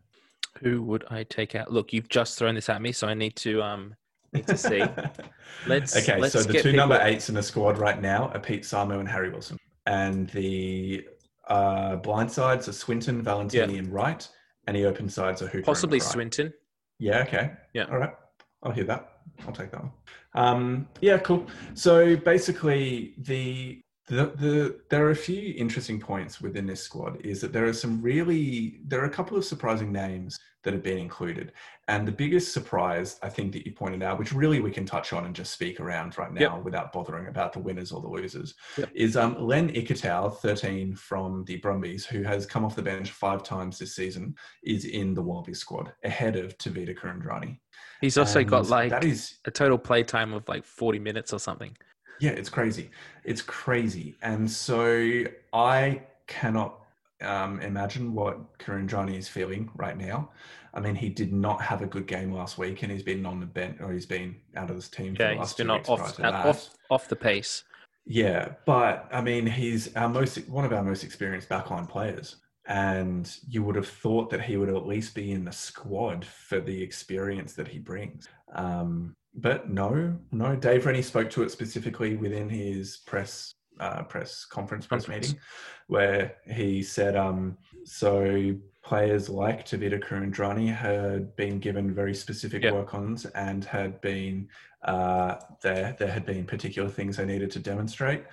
Who would I take out? Look, you've just thrown this at me, so I need to um need to see. let's okay. Let's so the two people... number eights in the squad right now are Pete Samu and Harry Wilson, and the uh, blind sides are Swinton, Valentini, yeah. and Wright, and the open sides are Hooper. Possibly Swinton. Yeah. Okay. Yeah. All right. I'll hear that. I'll take that one. Um, yeah. Cool. So basically, the The, the there are a few interesting points within this squad. Is that there are some really there are a couple of surprising names that have been included, and the biggest surprise I think that you pointed out, which really we can touch on and just speak around right now yep. without bothering about the winners or the losers, yep. is um, Len Ikitau, thirteen from the Brumbies, who has come off the bench five times this season, is in the Wallabies squad ahead of Tevita Kuridrani. He's also and got like that is, a total play time of like forty minutes or something. Yeah, it's crazy. It's crazy. And so I cannot um, imagine what Kuridrani is feeling right now. I mean, he did not have a good game last week, and he's been on the bench, or he's been out of this team. For last week. Yeah, he's been off, off, off the pace. Yeah, but I mean, he's our most one of our most experienced backline players, and you would have thought that he would at least be in the squad for the experience that he brings. Um, but no, no. Dave Rennie spoke to it specifically within his press uh, press conference press meeting, where he said, um, so players like Tevita Kuridrani had been given very specific yep. work-ons and had been uh, there. There had been particular things they needed to demonstrate,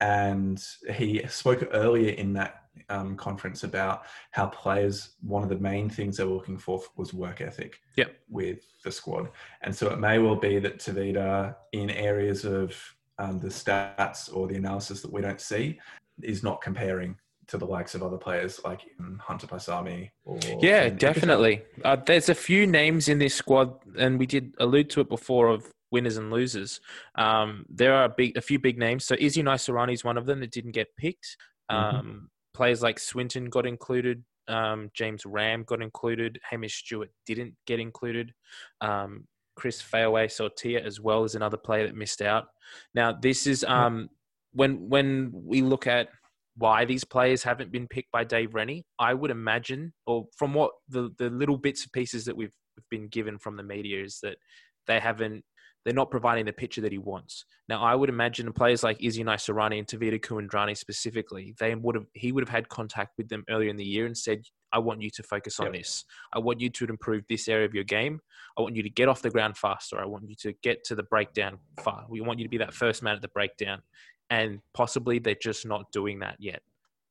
and he spoke earlier in that um, conference about how players one of the main things they were looking for was work ethic yep. with the squad and so it may well be that Tevita in areas of um, the stats or the analysis that we don't see is not comparing to the likes of other players like Hunter Paisami yeah definitely uh, there's a few names in this squad and we did allude to it before of winners and losers. Um, there are a, big, a few big names. So Izzy Naisarani is one of them that didn't get picked. Mm-hmm. Um, mm-hmm. Players like Swinton got included. Um, James Ramm got included. Hamish Stewart didn't get included. Um, Chris Feauai-Sautia as well as another player that missed out. Now this is um, when when we look at why these players haven't been picked by Dave Rennie, I would imagine, or from what the the little bits and pieces that we've been given from the media is that they haven't they're not providing the picture that he wants. Now, I would imagine players like Izzy Naisarani and Tevita Kuridrani specifically, they would have he would have had contact with them earlier in the year and said, "I want you to focus on yep. this. I want you to improve this area of your game. I want you to get off the ground faster. I want you to get to the breakdown far. We want you to be that first man at the breakdown." And possibly they're just not doing that yet,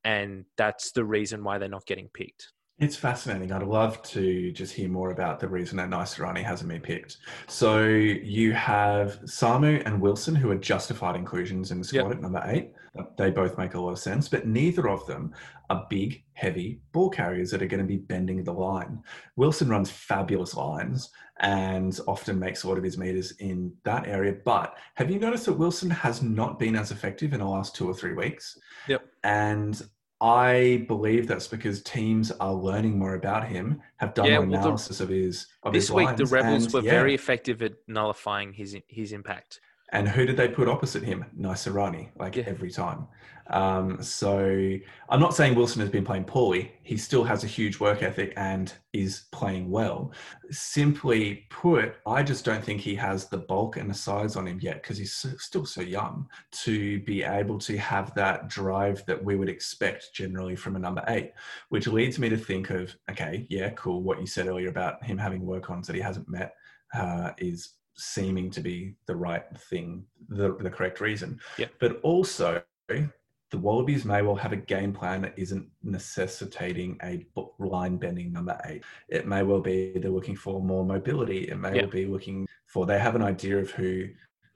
and that's the reason why they're not getting picked. It's fascinating. I'd love to just hear more about the reason that Naisarani hasn't been picked. So you have Samu and Wilson, who are justified inclusions in the squad yep. at number eight. They both make a lot of sense, but neither of them are big, heavy ball carriers that are going to be bending the line. Wilson runs fabulous lines and often makes a lot of his meters in that area. But have you noticed that Wilson has not been as effective in the last two or three weeks? Yep. And I believe that's because teams are learning more about him, have done yeah, more well, analysis the, of his. Of this his week, the Rebels and, were yeah. very effective at nullifying his his impact. And who did they put opposite him? Naisarani, like yeah. every time. Um, so I'm not saying Wilson has been playing poorly. He still has a huge work ethic and is playing well. Simply put, I just don't think he has the bulk and the size on him yet because he's so, still so young to be able to have that drive that we would expect generally from a number eight, which leads me to think of, okay, yeah, cool. What you said earlier about him having work ons that he hasn't met uh, is seeming to be the right thing, the, the correct reason. Yeah. But also, the Wallabies may well have a game plan that isn't necessitating a line bending number eight. It may well be they're looking for more mobility. It may yeah. well be looking for they have an idea of who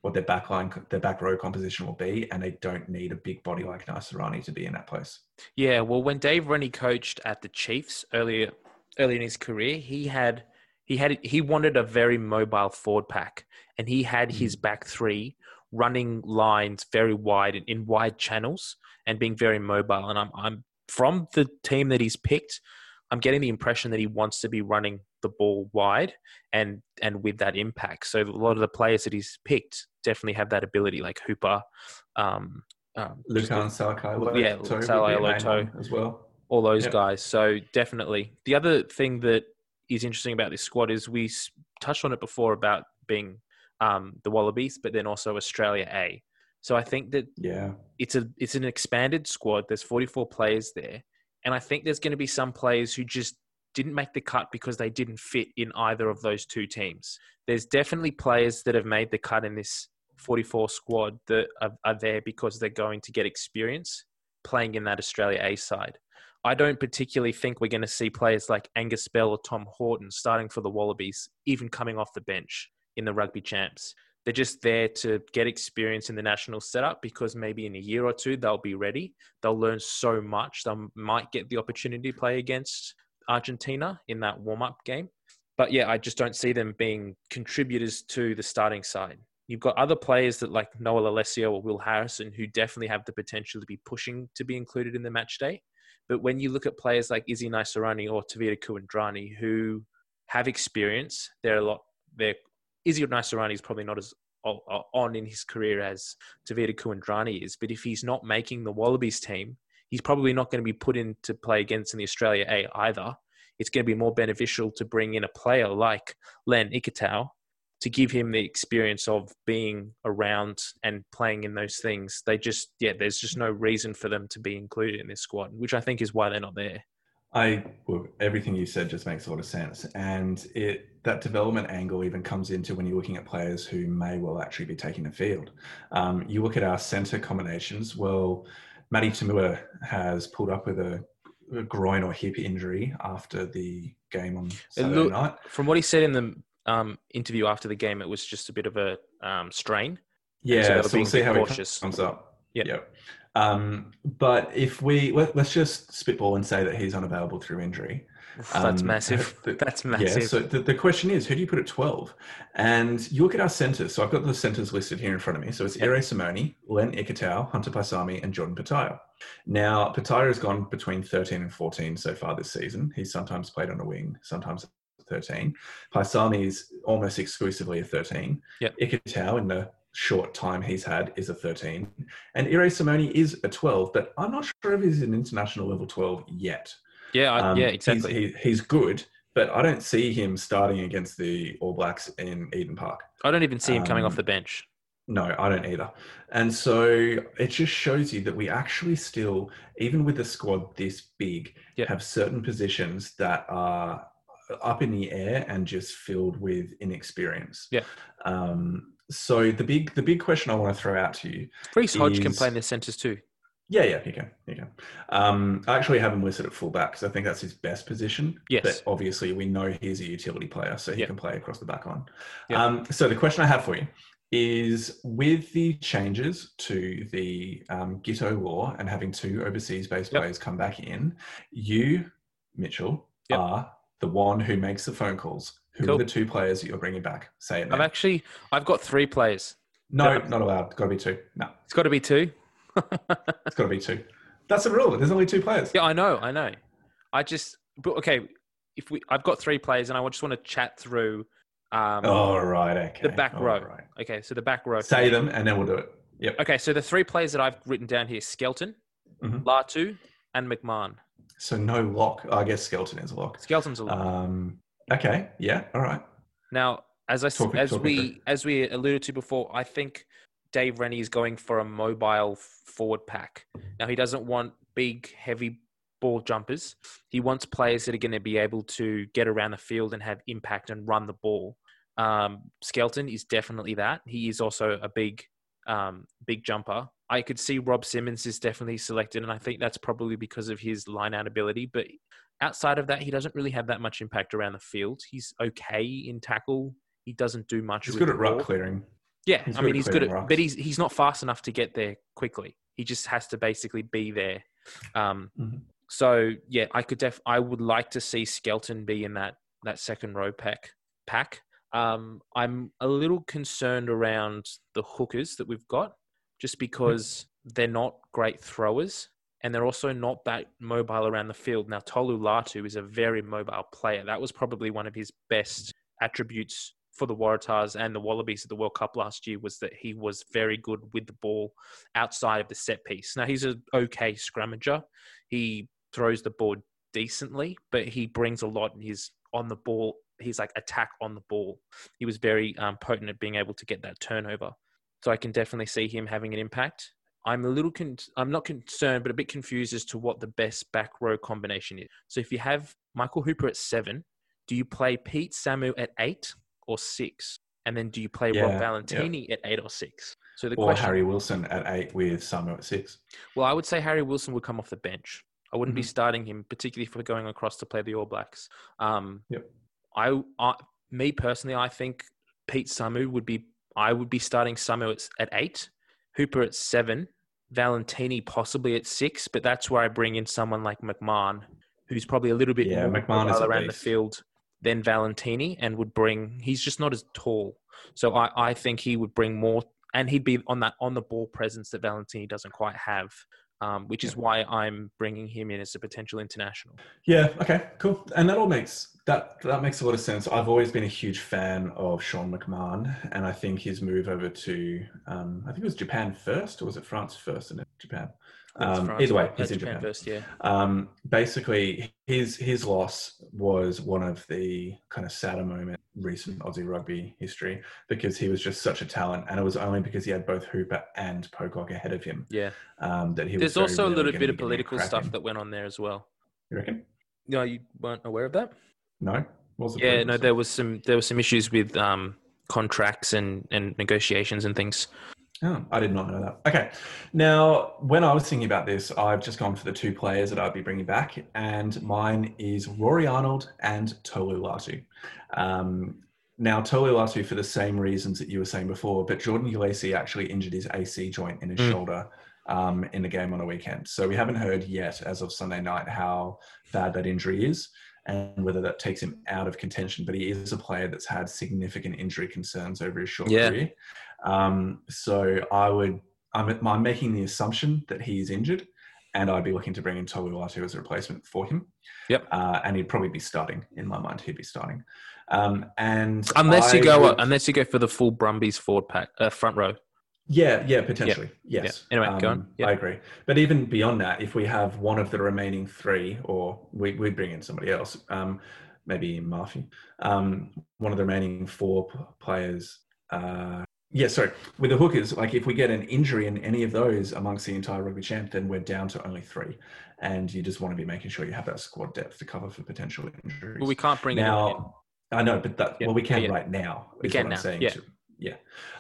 what their back line, their back row composition will be, and they don't need a big body like Naisarani to be in that place. Yeah, well, when Dave Rennie coached at the Chiefs earlier early in his career, he had he had he wanted a very mobile forward pack, and he had his mm. back three running lines very wide in, in wide channels and being very mobile. And I'm I'm from the team that he's picked. I'm getting the impression that he wants to be running the ball wide and and with that impact. So a lot of the players that he's picked definitely have that ability, like Hooper, um, um, Lukhan Salakaia, yeah, as well. All those yep. guys. So definitely. The other thing that is interesting about this squad is we touched on it before about being um, the Wallabies, but then also Australia A. So I think that yeah, it's a it's an expanded squad. There's 44 players there, and I think there's going to be some players who just didn't make the cut because they didn't fit in either of those two teams. There's definitely players that have made the cut in this 44 squad that are, are there because they're going to get experience playing in that Australia A side. I don't particularly think we're going to see players like Angus Bell or Tom Horton starting for the Wallabies, even coming off the bench in the rugby champs. They're just there to get experience in the national setup because maybe in a year or two they'll be ready. They'll learn so much. They might get the opportunity to play against Argentina in that warm up game. But yeah, I just don't see them being contributors to the starting side. You've got other players that like Noah Lolesio or Will Harrison who definitely have the potential to be pushing to be included in the match day. But when you look at players like Izzy Naisarani or Tevita Kuridrani who have experience, they're a lot. They're Izzy Naisarani is probably not as on in his career as Tevita Kuridrani is. But if he's not making the Wallabies team, he's probably not going to be put in to play against in the Australia A either. It's going to be more beneficial to bring in a player like Len Ikitau to give him the experience of being around and playing in those things. They just, yeah, there's just no reason for them to be included in this squad, which I think is why they're not there. I well, everything you said just makes a lot of sense, and it that development angle even comes into when you're looking at players who may well actually be taking the field. Um, you look at our centre combinations. Well, Matty To'omua has pulled up with a, a, groin or hip injury after the game on Saturday looked, night. From what he said in the um, interview after the game, it was just a bit of a um, strain. Yeah, so, so we'll see how cautious. it comes up. Yeah. Yep. Um, but if we let, us just spitball and say that he's unavailable through injury, that's um, massive. The, that's massive. Yeah. So the, the question is, who do you put at twelve? And you look at our centres. So I've got the centres listed here in front of me. So it's yep. Irae Simone, Len Ikitau, Hunter Paisami, and Jordan Petaia. Now Petaia has gone between thirteen and fourteen so far this season. He's sometimes played on a wing, sometimes 13. Paisami is almost exclusively a 13. Yep. Ikitau in the short time he's had is a 13. And Irae Simone is a 12, but I'm not sure if he's an international level 12 yet. Yeah, um, yeah, exactly. He's, he, he's good, but I don't see him starting against the All Blacks in Eden Park. I don't even see him um, coming off um, the bench. No, I don't either. And so it just shows you that we actually still, even with a squad this big, yep. have certain positions that are up in the air and just filled with inexperience. Yeah. Um, so the big the big question I want to throw out to you. Reece Hodge can play in the centres too. Yeah, yeah, he can. He can. Um, I actually have him listed at fullback because I think that's his best position. Yes. But obviously, we know he's a utility player, so he yep. can play across the back line. Yep. Um, so the question I have for you is with the changes to the um, Giteau law and having two overseas based yep. players come back in, you, Mitchell, are the one who makes the phone calls. Who cool. are the two players that you're bringing back? Say it. Now. I've actually I've got three players. No, not allowed. Got to be two. No, it's got to be two. it's got to be two. That's the rule. There's only two players. Yeah, I know. I know. I just but okay. If we, I've got three players, and I just want to chat through. Um, All right. Okay. The back row. Right. Okay. So the back row. Say them, and then we'll do it. Yep. Okay. So the three players that I've written down here: Skelton, mm-hmm. Latu, and McMahon. So no lock. I guess Skelton is a lock. Skelton's a lock. Um, okay. Yeah. All right. Now, as I talk, as we as we alluded to before, I think Dave Rennie is going for a mobile forward pack. Now he doesn't want big, heavy ball jumpers. He wants players that are going to be able to get around the field and have impact and run the ball. Um, Skelton is definitely that. He is also a big, um, big jumper. I could see Rob Simmons is definitely selected, and I think that's probably because of his line out ability. But outside of that, he doesn't really have that much impact around the field. He's okay in tackle. He doesn't do much. He's good at ruck clearing. Yeah, he's I mean he's good at, but he's he's not fast enough to get there quickly. He just has to basically be there. Um, mm-hmm. So yeah, I could def I would like to see Skelton be in that that second row pack pack. Um, I'm a little concerned around the hookers that we've got just because they're not great throwers and they're also not that mobile around the field. Now, Tolu Latu is a very mobile player. That was probably one of his best attributes for the Waratahs and the Wallabies at the World Cup last year was that he was very good with the ball outside of the set piece. Now, he's an okay scrummager. He throws the ball decently, but he brings a lot in his on the ball. He's like attack on the ball. He was very um, potent at being able to get that turnover. So I can definitely see him having an impact. I'm a little, con- I'm not concerned, but a bit confused as to what the best back row combination is. So if you have Michael Hooper at seven, do you play Pete Samu at eight or six? And then do you play Yeah, Rob yeah. Valentini at eight or six? So the Or question, Harry Wilson at eight with Samu at six. well, I would say Harry Wilson would come off the bench. I wouldn't be Mhm. starting him, particularly if we're going across to play the All Blacks. Um, Yep. I, I, me personally, I think Pete Samu would be. I would be starting Samu at, at eight, Hooper at seven, Valentini possibly at six, but that's where I bring in someone like McMahon, who's probably a little bit Yeah, more McMahon is around the field than Valentini, and would bring. He's just not as tall, so I, I think he would bring more, and he'd be on that on the ball presence that Valentini doesn't quite have. Um, which is why I'm bringing him in as a potential international. Yeah. Okay. Cool. And that all makes that that makes a lot of sense. I've always been a huge fan of Sean McMahon, and I think his move over to um, I think it was Japan first, or was it France first and then Japan? Um, France, either way, he's in Japan Japan. first, yeah. Um, basically, his his loss was one of the kind of sadder moment recent Aussie rugby history because he was just such a talent, and it was only because he had both Hooper and Pocock ahead of him Yeah. um, that he was. There's also a little bit of political stuff in. that went on there as well. You reckon? No, you weren't aware of that? No. Yeah, no, stuff? there was some there were some issues with um, contracts and, and negotiations and things. Oh, I did not know that. Okay. Now, when I was thinking about this, I've just gone for the two players that I'd be bringing back, and mine is Rory Arnold and Tolu Latu. Um, now, Tolu Latu for the same reasons that you were saying before, but Jordan Uelese actually injured his AC joint in his Mm. shoulder um, in the game on the weekend. So we haven't heard yet, as of Sunday night, how bad that injury is and whether that takes him out of contention. But he is a player that's had significant injury concerns over his short Yeah. career. Um, so I would, I'm, I'm making the assumption that he is injured, and I'd be looking to bring in Tolu Latu as a replacement for him. Yep. Uh, and he'd probably be starting. In my mind, he'd be starting. Um, and Unless you go would- unless you go for the full Brumbies forward pack uh, front row. yeah, yeah, potentially. Yes. Yeah. Anyway, go on. Um, Yeah. I agree. But even beyond that, if we have one of the remaining three, or we, we bring in somebody else, um, maybe Murphy, um, one of the remaining four p- players. Uh, yeah, sorry. With the hookers, like if we get an injury in any of those amongst the entire rugby champ, then we're down to only three. And you just want to be making sure you have that squad depth to cover for potential injuries. But we can't bring now, I know, but that Yeah, well, we can yeah. right now. We can now, saying. yeah. yeah.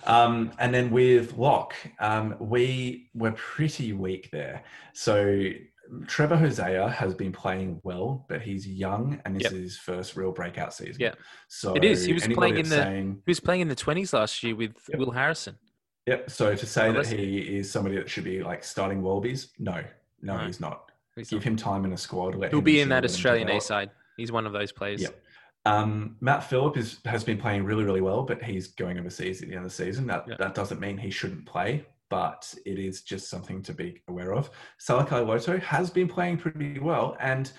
Um, and then with Locke, um, we were pretty weak there. So Trevor Hosea has been playing well, but he's young and this Yep. is his first real breakout season. Yeah. So It is. He was playing in the- saying, He was playing in the twenties last year with Yep. Will Harrison. Yep. So to say that he is somebody that should be like starting Wallabies, no, no, No. he's not. He's Give not- him time in a squad. Let He'll be in that what he can Australian A side. He's one of those players. Yep. Um, Matt Philip is, has been playing really, really well, but he's going overseas at the end of the season. That Yeah. that doesn't mean he shouldn't play, but it is just something to be aware of. Salakaia-Loto has been playing pretty well, and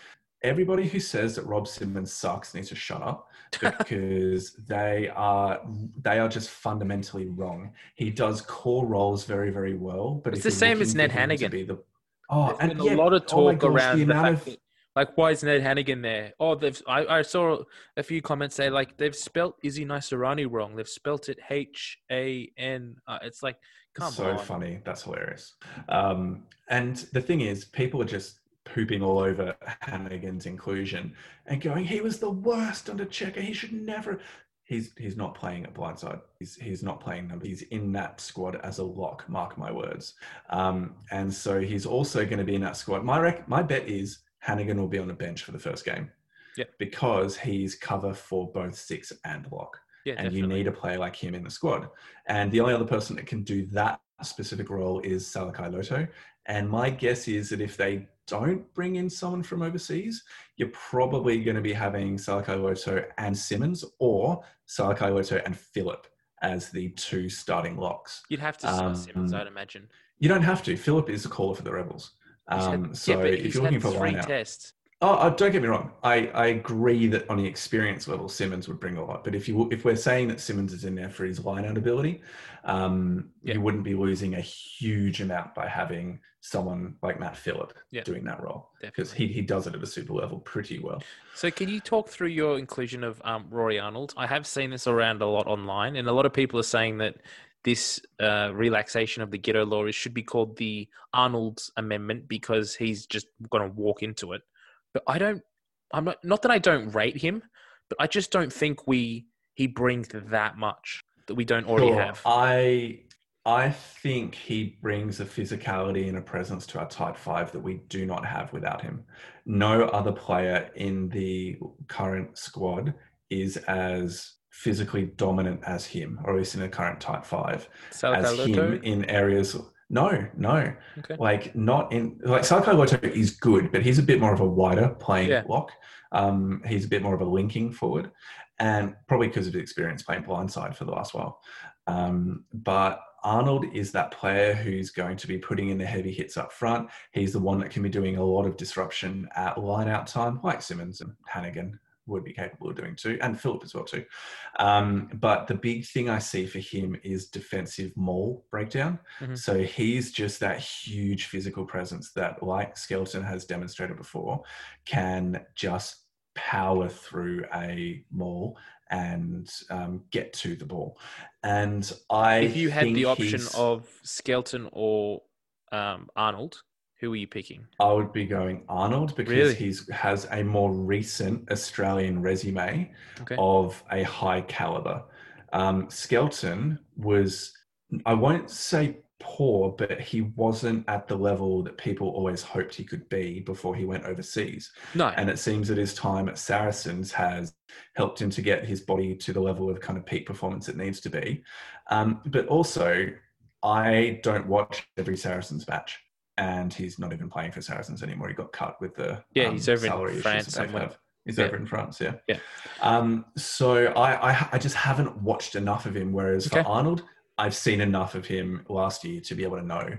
everybody who says that Rob Simmons sucks needs to shut up because they are they are just fundamentally wrong. He does core roles very, very well, but It's the same as Ned Hanigan. the- oh, There's and been yeah, a lot of oh talk gosh, around the, amount fact of- that, like, why is Ned Hanigan there? Oh, they've. I, I saw a few comments say like they've spelt Izzy Naisarani wrong. They've spelt it H A N. Uh, It's like, come so on. So funny. That's hilarious. Um, and the thing is, people are just pooping all over Hanigan's inclusion and going, "He was the worst under Cheika. He should never." He's he's not playing at blindside. He's he's not playing number. He's in that squad as a lock. Mark my words. Um, and so he's also going to be in that squad. My rec- my bet is Hanigan will be on the bench for the first game. Because he's cover for both six and lock Yeah, and definitely. you need a player like him in the squad. And the only other person that can do that specific role is Salakaia-Loto. And my guess is that if they don't bring in someone from overseas, you're probably going to be having Salakaia-Loto and Simmons or Salakaia-Loto and Philip as the two starting locks. You'd have to start Um, Simmons, I'd imagine. You don't have to. Philip is a caller for the Rebels. Had- Um, so yeah, if you're looking for three out, tests. Oh, uh, don't get me wrong. I, I agree that on the experience level, Simmons would bring a lot. But if you if we're saying that Simmons is in there for his line out ability, um, Yeah. you wouldn't be losing a huge amount by having someone like Matt Philip Yeah. doing that role because he, he does it at a super level pretty well. So, can you talk through your inclusion of um, Rory Arnold? I have seen this around a lot online, and a lot of people are saying that this uh, relaxation of the Giteau law is, should be called the Arnold's Amendment because he's just going to walk into it. But I don't. I'm not. Not that I don't rate him, but I just don't think we he brings that much. that we don't already Sure. have? I I think he brings a physicality and a presence to our tight five that we do not have without him. No other player in the current squad is as physically dominant as him, or at least in the current tight five, as him in areas. No, no, Okay. like not in like Sakai Loto is good, but he's a bit more of a wider playing Yeah. block. Um, he's a bit more of a linking forward, and probably because of his experience playing blindside for the last while. Um, but Arnold is that player who's going to be putting in the heavy hits up front. He's the one that can be doing a lot of disruption at line out time, like Simmons and Hanigan would be capable of doing too, and Philip as well too. Um, but the big thing I see for him is defensive maul breakdown. Mhm. So he's just that huge physical presence that, like Skelton has demonstrated before, can just power through a maul and um, get to the ball. And I, if you had the option he's- of Skelton or um, Arnold, who are you picking? I would be going Arnold because Really? he's has a more recent Australian resume Okay. of a high caliber. Um, Skelton was, I won't say poor, but he wasn't at the level that people always hoped he could be before he went overseas. No. And it seems that his time at Saracens has helped him to get his body to the level of kind of peak performance it needs to be. Um, but also, I don't watch every Saracens match. And he's not even playing for Saracens anymore. He got cut with the Yeah, um, he's over in France somewhere. have. He's Yeah. over in France, yeah. Yeah. Um, so I, I I just haven't watched enough of him. Whereas Okay. for Arnold, I've seen enough of him last year to be able to know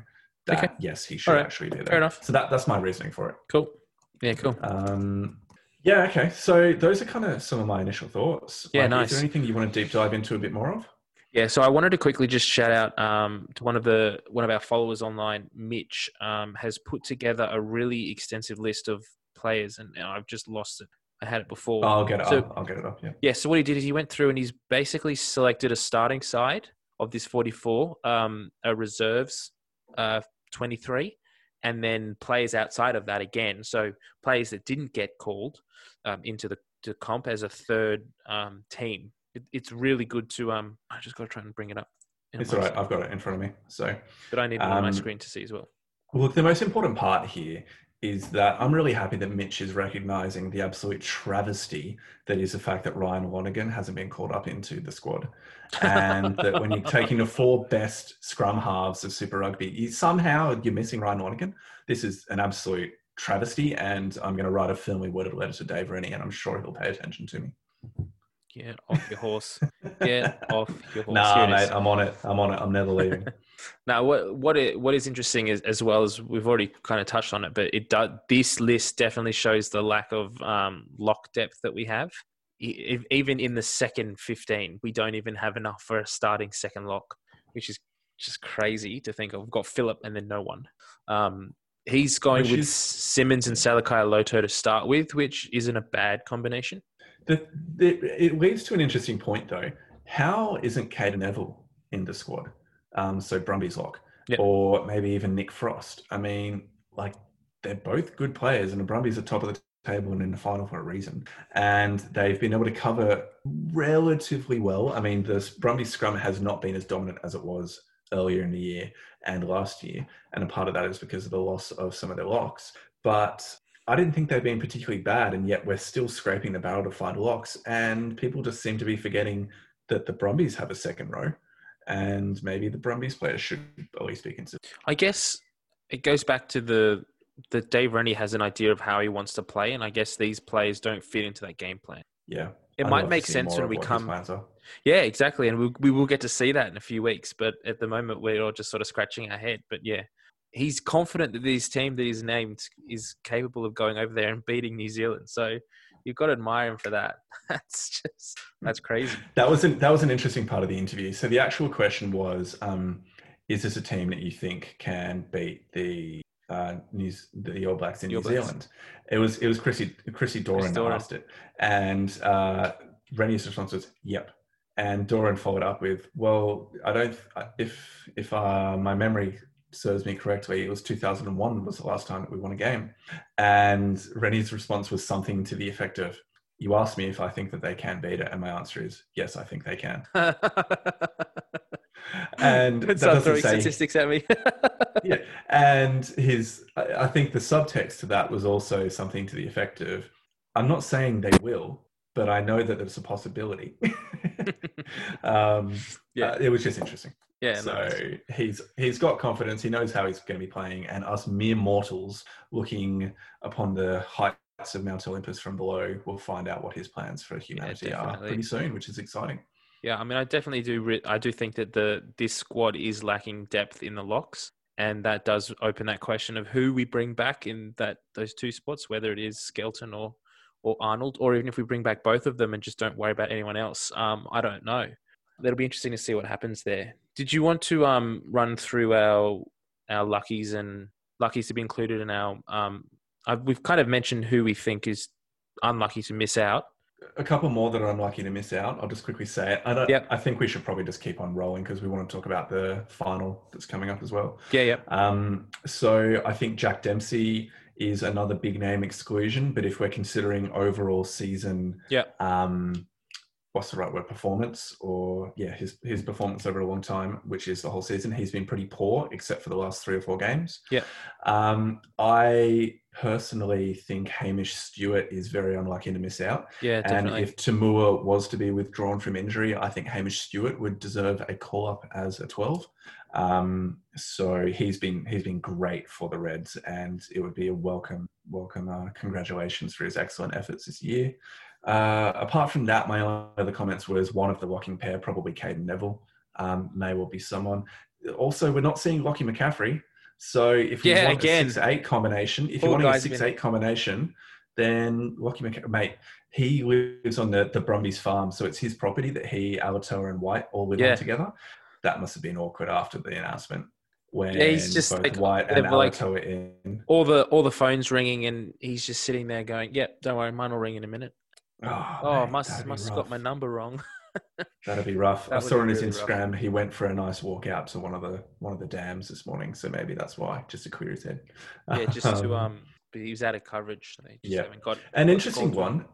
that Okay. yes, he should right. actually be there. Fair enough. So that that's my reasoning for it. Cool. Yeah, cool. Um, yeah, okay. So those are kind of some of my initial thoughts. Yeah, Like, nice. Is there anything you want to deep dive into a bit more of? Yeah, so I wanted to quickly just shout out um, to one of the one of our followers online, Mitch, um, has put together a really extensive list of players, and I've just lost it. I had it before. I'll get it So- up. I'll get it up. Yeah. Yeah, so what he did is he went through and he's basically selected a starting side of this 44, um, a reserves uh, 23, and then players outside of that again. So players that didn't get called um, into the to comp as a third um, team. It, it's really good to. Um, I just got to try and bring it up. It's all right. screen, I've got it in front of me. So But I need it on my Um, screen to see as well. Look, the most important part here is that I'm really happy that Mitch is recognizing the absolute travesty that is the fact that Ryan Lonergan hasn't been called up into the squad. And that when you're taking the four best scrum halves of Super Rugby, you, somehow you're missing Ryan Lonergan. This is an absolute travesty. And I'm going to write a firmly worded letter to Dave Rennie, and I'm sure he'll pay attention to me. Get off your horse. Get off your horse. Nah, mate. I'm on it. I'm on it. I'm never leaving. Now, what what it, what is interesting is as well as we've already kind of touched on it, but it does this list definitely shows the lack of um, lock depth that we have. If- even in the second fifteen, we don't even have enough for a starting second lock, which is just crazy to think of. We've got Philip and then no one. Um, he's going Which with is- Simmons and Salakaia-Loto to start with, which isn't a bad combination. The, the, it leads to an interesting point, though. How isn't Cadeyrn Neville in the squad? Um, so Brumby's lock, Yep. or maybe even Nick Frost. I mean, like they're both good players, and the Brumbies are top of the table and in the final for a reason. And they've been able to cover relatively well. I mean, the Brumby scrum has not been as dominant as it was earlier in the year and last year, and a part of that is because of the loss of some of their locks. But I didn't think they'd been particularly bad, and yet we're still scraping the barrel to find locks. And people just seem to be forgetting that the Brumbies have a second row, and maybe the Brumbies players should at least be considered. I guess it goes back to the that Dave Rennie has an idea of how he wants to play, and I guess these players don't fit into that game plan. Yeah, It I'd might make sense when we come. Yeah, exactly, and we we will get to see that in a few weeks. But at the moment, we're all just sort of scratching our head. But yeah, he's confident that this team that he's named is capable of going over there and beating New Zealand. So you've got to admire him for that. That's just that's crazy. That was an, that was an interesting part of the interview. So the actual question was, um, is this a team that you think can beat the uh, New the All Blacks in All New Blacks. Zealand? It was it was Christy Christy Doran that Doran. asked it, and uh, Rennie's response was, "Yep." And Doran followed up with, "Well, I don't. If if uh, my memory serves me correctly, it was 2001 was the last time that we won a game." And Rennie's response was something to the effect of, you asked me if I think that they can beat it, and my answer is yes, I think they can. and that doesn't throwing say, statistics at me. yeah, and his, I think the subtext to that was also something to the effect of, I'm not saying they will, but I know that it's a possibility. um, yeah, uh, it was just interesting. Yeah. So nice. he's he's got confidence. He knows how he's going to be playing, and us mere mortals looking upon the heights of Mount Olympus from below will find out what his plans for humanity yeah, are pretty soon, which is exciting. Yeah, I mean, I definitely do. Re- I do think that the this squad is lacking depth in the locks, and that does open that question of who we bring back in that those two spots, whether it is Skelton or or Arnold, or even if we bring back both of them and just don't worry about anyone else. Um, I don't know. That'll be interesting to see what happens there. Did you want to um run through our our luckies and luckies to be included in our um? I've, we've kind of mentioned who we think is unlucky to miss out a couple more that are unlucky to miss out. I'll just quickly say it. I, yep. I think we should probably just keep on rolling because we want to talk about the final that's coming up as well. Yeah, yeah. Um, so I think Jack Dempsey is another big name exclusion, but if we're considering overall season, yeah. Um, what's the right word performance or yeah his his performance over a long time which is the whole season. He's been pretty poor except for the last three or four games. Yeah. Um i personally think hamish stewart is very unlucky to miss out. Yeah definitely. and if To'omua was to be withdrawn from injury i think hamish stewart would deserve a call up as a 12 um, so he's been he's been great for the reds and it would be a welcome welcome uh, congratulations for his excellent efforts this year uh, apart from that, my other comments was one of the locking pair, probably Cadeyrn Neville, um, may well be someone. Also, we're not seeing Lockie McCaffrey. So if you yeah, want again, a six eight combination, if you want a six eight combination, then Lockie McCaffrey, mate, he lives on the the Brumbies farm, so it's his property that he, Alaalatoa, and White all live yeah. on together. That must have been awkward after the announcement when yeah, he's just both like, White and Alaalatoa like, in. All the all the phones ringing, and he's just sitting there going, "Yep, don't worry, mine will ring in a minute." Oh, oh mate, must must have got my number wrong. that'd be rough. That I saw on his really Instagram rough. he went for a nice walk out to one of the one of the dams this morning, so maybe that's why, just to clear his head. Yeah, just to um, he was out of coverage. Yeah, got, an interesting one.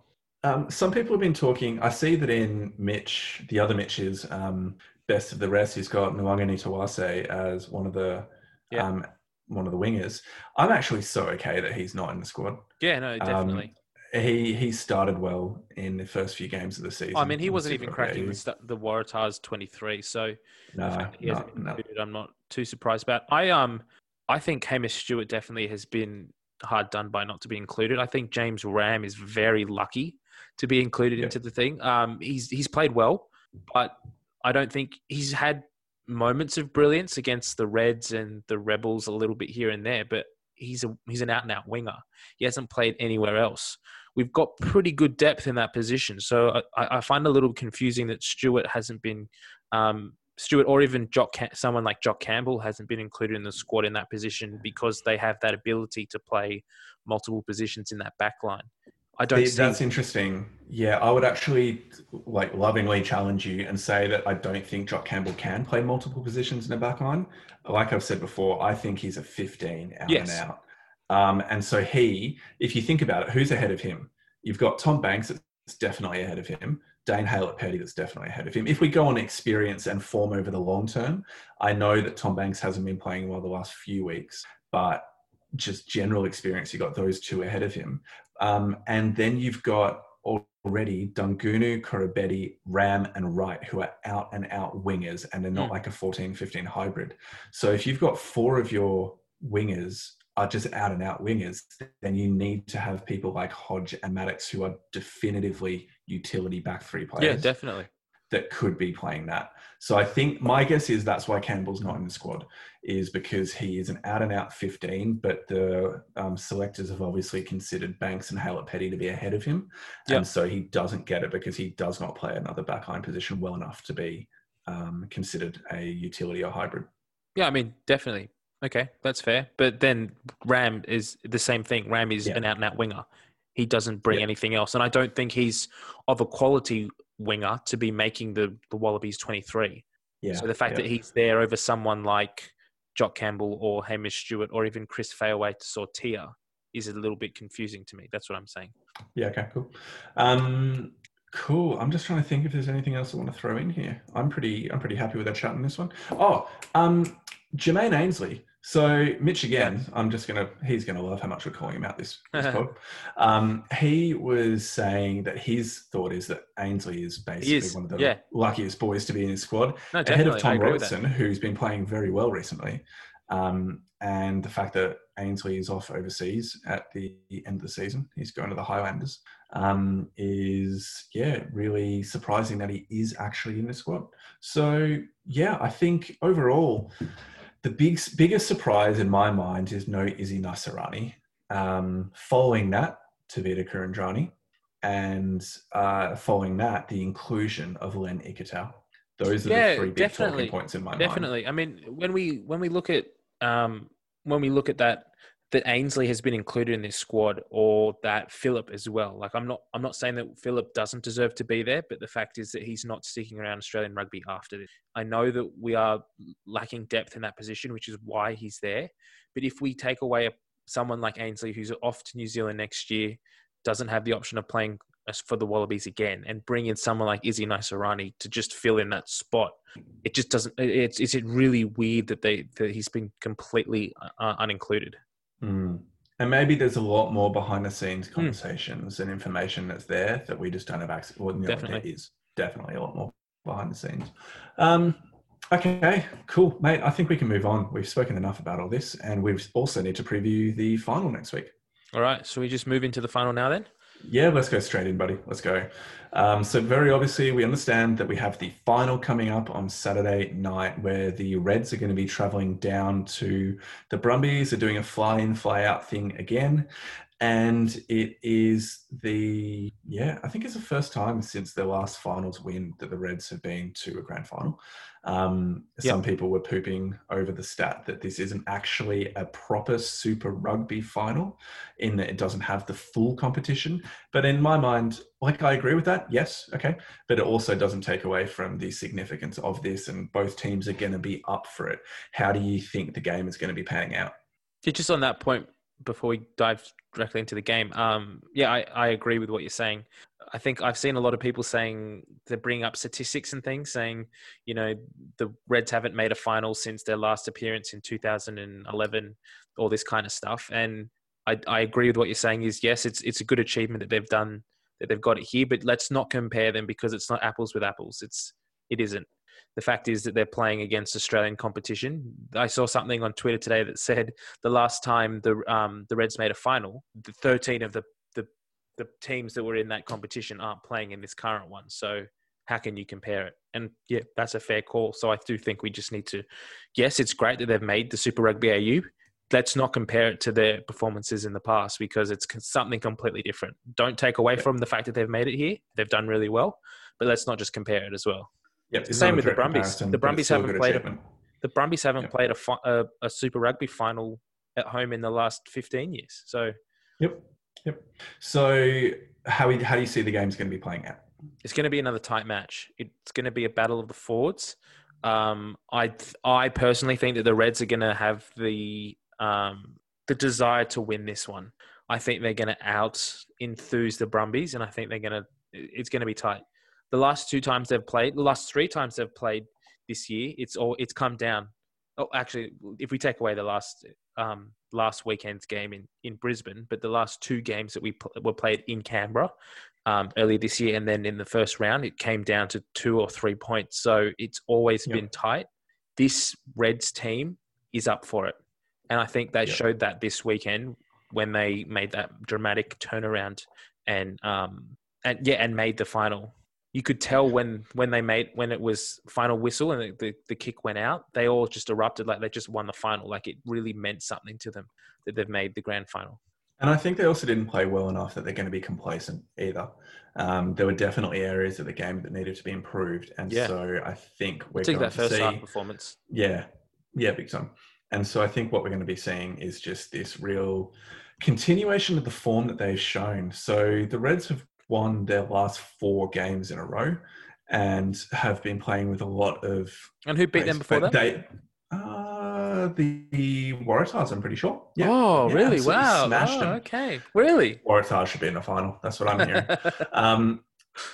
Um, some people have been talking. I see that in Mitch, the other Mitch's um, best of the rest, he's got Nawaqanitawase as one of the yeah. um, one of the wingers. I'm actually so okay that he's not in the squad. Yeah, no, definitely. He he started well in the first few games of the season. I mean, he wasn't even cracking the, the Waratahs 23, so no, no, no. I'm not too surprised about. I um I think Hamish Stewart definitely has been hard done by not to be included. I think James Ramm is very lucky to be included yeah. into the thing. Um, he's he's played well, but I don't think he's had moments of brilliance against the Reds and the Rebels a little bit here and there, but he's a he's an out and out winger. He hasn't played anywhere else we've got pretty good depth in that position. So I, I find it a little confusing that Stewart hasn't been um, Stewart or even Jock, someone like Jock Campbell hasn't been included in the squad in that position because they have that ability to play multiple positions in that back line. I don't. See... That's interesting. Yeah, I would actually like lovingly challenge you and say that I don't think Jock Campbell can play multiple positions in a back line. Like I've said before, I think he's a 15 out yes. and out. Um, and so he, if you think about it, who's ahead of him? You've got Tom Banks that's definitely ahead of him. Dane Haylett-Petty that's definitely ahead of him. If we go on experience and form over the long term, I know that Tom Banks hasn't been playing well the last few weeks, but just general experience, you've got those two ahead of him. Um, and then you've got already Daugunu, Koroibete, Ramm, and Wright, who are out and out wingers, and they're not mm. like a 14 15 hybrid. So if you've got four of your wingers are just out and out wingers, then you need to have people like Hodge and Maddocks who are definitively utility back three players. Yeah, definitely. That could be playing that. So I think my guess is that's why Campbell's not in the squad, is because he is an out and out 15, but the um, selectors have obviously considered Banks and Haylett-Petty to be ahead of him. Yep. And so he doesn't get it because he does not play another backline position well enough to be um, considered a utility or hybrid. Yeah, I mean, definitely. Okay, that's fair. But then Ramm is the same thing. Ramm is yeah. an out and out winger. He doesn't bring yeah. anything else. And I don't think he's of a quality winger to be making the, the Wallabies 23. Yeah. So the fact yeah. that he's there over someone like Jock Campbell or Hamish Stewart or even Chris Feauai-Sautia is a little bit confusing to me. That's what I'm saying. Yeah. Okay. Cool. Um, cool. I'm just trying to think if there's anything else I want to throw in here. I'm pretty. I'm pretty happy with that chat in this one. Oh, um, Jermaine Ainsley. So Mitch again, I'm just gonna he's gonna love how much we're calling him out this, this pod. Um, he was saying that his thought is that Ainsley is basically is, one of the yeah. luckiest boys to be in his squad. No, ahead of Tom Robertson, who's been playing very well recently. Um, and the fact that Ainsley is off overseas at the end of the season, he's going to the Highlanders, um, is yeah, really surprising that he is actually in the squad. So yeah, I think overall the big, biggest surprise in my mind is no Izzy Naisarani. Um, following that, Tevita Kuridrani. And uh, following that, the inclusion of Len Ikitau. Those are yeah, the three big talking points in my definitely. mind. Definitely. I mean, when we when we look at um, when we look at that that Ainsley has been included in this squad or that Philip as well. Like I'm not I'm not saying that Philip doesn't deserve to be there, but the fact is that he's not sticking around Australian rugby after this. I know that we are lacking depth in that position, which is why he's there. But if we take away a, someone like Ainsley who's off to New Zealand next year, doesn't have the option of playing for the Wallabies again, and bring in someone like Izzy Naisarani to just fill in that spot, it just doesn't. It's it's really weird that they that he's been completely uh, unincluded. Mm. And maybe there's a lot more behind the scenes hmm. conversations mm. and information that's there that we just don't have access. Well, definitely. there is definitely a lot more behind the scenes. Um, okay, cool, mate. I think we can move on. We've spoken enough about all this, and we also need to preview the final next week. All right, so we just move into the final now then. Yeah, let's go straight in, buddy. Let's go. Um, so, very obviously, we understand that we have the final coming up on Saturday night where the Reds are going to be traveling down to the Brumbies. They're doing a fly in, fly out thing again. And it is the, yeah, I think it's the first time since their last finals win that the Reds have been to a grand final. Um, yep. Some people were pooping over the stat that this isn't actually a proper Super Rugby final, in that it doesn't have the full competition. But in my mind, like I agree with that, yes, okay. But it also doesn't take away from the significance of this, and both teams are going to be up for it. How do you think the game is going to be panning out? Just on that point, before we dive directly into the game, um, yeah, I, I agree with what you're saying. I think I've seen a lot of people saying they're bringing up statistics and things, saying you know the Reds haven't made a final since their last appearance in 2011, all this kind of stuff. And I, I agree with what you're saying. Is yes, it's it's a good achievement that they've done that they've got it here, but let's not compare them because it's not apples with apples. It's it isn't. The fact is that they're playing against Australian competition. I saw something on Twitter today that said the last time the um, the Reds made a final, the 13 of the the teams that were in that competition aren't playing in this current one. So how can you compare it? And yeah, that's a fair call. So I do think we just need to, yes, it's great that they've made the Super Rugby AU. Let's not compare it to their performances in the past because it's something completely different. Don't take away from the fact that they've made it here. They've done really well, but let's not just compare it as well. Yep, same with the Brumbies. The Brumbies haven't played a, the Brumbies haven't yep. played a, a, a Super Rugby final at home in the last 15 years. So Yep. Yep. So how how do you see the game's going to be playing out? It's going to be another tight match. It's going to be a battle of the forwards. Um, I I personally think that the Reds are going to have the um, the desire to win this one. I think they're going to out enthuse the Brumbies, and I think they're going to it's going to be tight. The last two times they've played, the last three times they've played this year, it's all it's come down. Oh, actually, if we take away the last um, last weekend's game in, in Brisbane, but the last two games that we pl- were played in Canberra um, earlier this year, and then in the first round, it came down to two or three points. So it's always yep. been tight. This Reds team is up for it, and I think they yep. showed that this weekend when they made that dramatic turnaround and um, and yeah, and made the final you could tell when when they made when it was final whistle and the, the, the, kick went out they all just erupted like they just won the final like it really meant something to them that they've made the grand final. And i think they also didn't play well enough that they're going to be complacent either. Um, there were definitely areas of the game that needed to be improved and yeah. so i think we're going that first to see, half performance. Yeah. Yeah big time. And so i think what we're going to be seeing is just this real continuation of the form that they've shown. So the reds have won their last four games in a row and have been playing with a lot of. And who beat them before that? They, uh, the, the Waratahs, I'm pretty sure. Yeah. Oh, yeah, really? Wow. Smashed oh, them. Okay. Really? Waratahs should be in the final. That's what I'm hearing. um,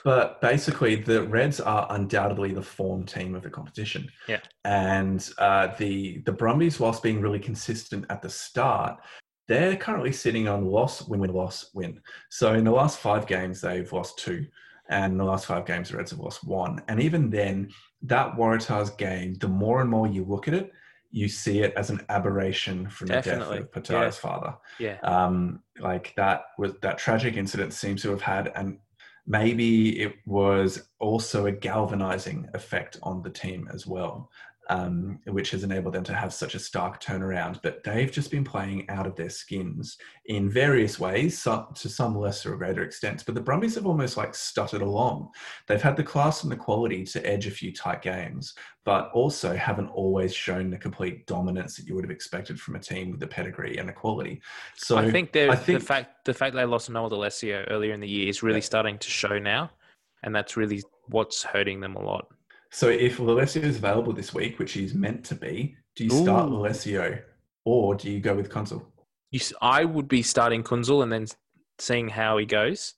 but basically, the Reds are undoubtedly the form team of the competition. Yeah. And uh, the the Brumbies, whilst being really consistent at the start, they're currently sitting on loss, win, win, loss, win. So in the last five games, they've lost two. And in the last five games, the Reds have lost one. And even then, that Waratahs game, the more and more you look at it, you see it as an aberration from Definitely. the death of Petaia's yeah. father. Yeah. Um, like that was that tragic incident seems to have had and maybe it was also a galvanizing effect on the team as well um, which has enabled them to have such a stark turnaround. But they've just been playing out of their skins in various ways, some, to some lesser or greater extents. But the Brumbies have almost like stuttered along. They've had the class and the quality to edge a few tight games, but also haven't always shown the complete dominance that you would have expected from a team with the pedigree and the quality. So I think, I think the fact the fact they lost Noah Lolesio earlier in the year is really yeah. starting to show now, and that's really what's hurting them a lot. So if Lolesio is available this week, which he's meant to be, do you start Ooh. Lolesio or do you go with Kuenzli? You, I would be starting Kuenzli and then seeing how he goes,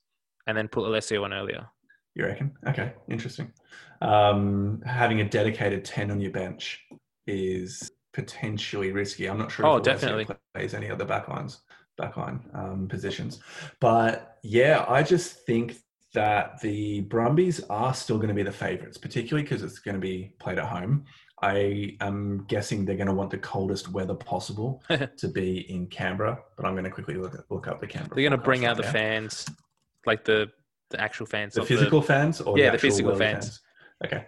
and then put Lolesio on earlier. You reckon? Okay, interesting. Um, having a dedicated ten on your bench is potentially risky. I'm not sure. Oh, definitely plays any other backlines, backline um, positions, but yeah, I just think that the Brumbies are still going to be the favourites, particularly because it's going to be played at home. I am guessing they're going to want the coldest weather possible to be in Canberra, but I'm going to quickly look, look up the Canberra. They're going to bring out the fans, like the the actual fans, the physical the, fans, or yeah, the, the physical fans. fans. Okay.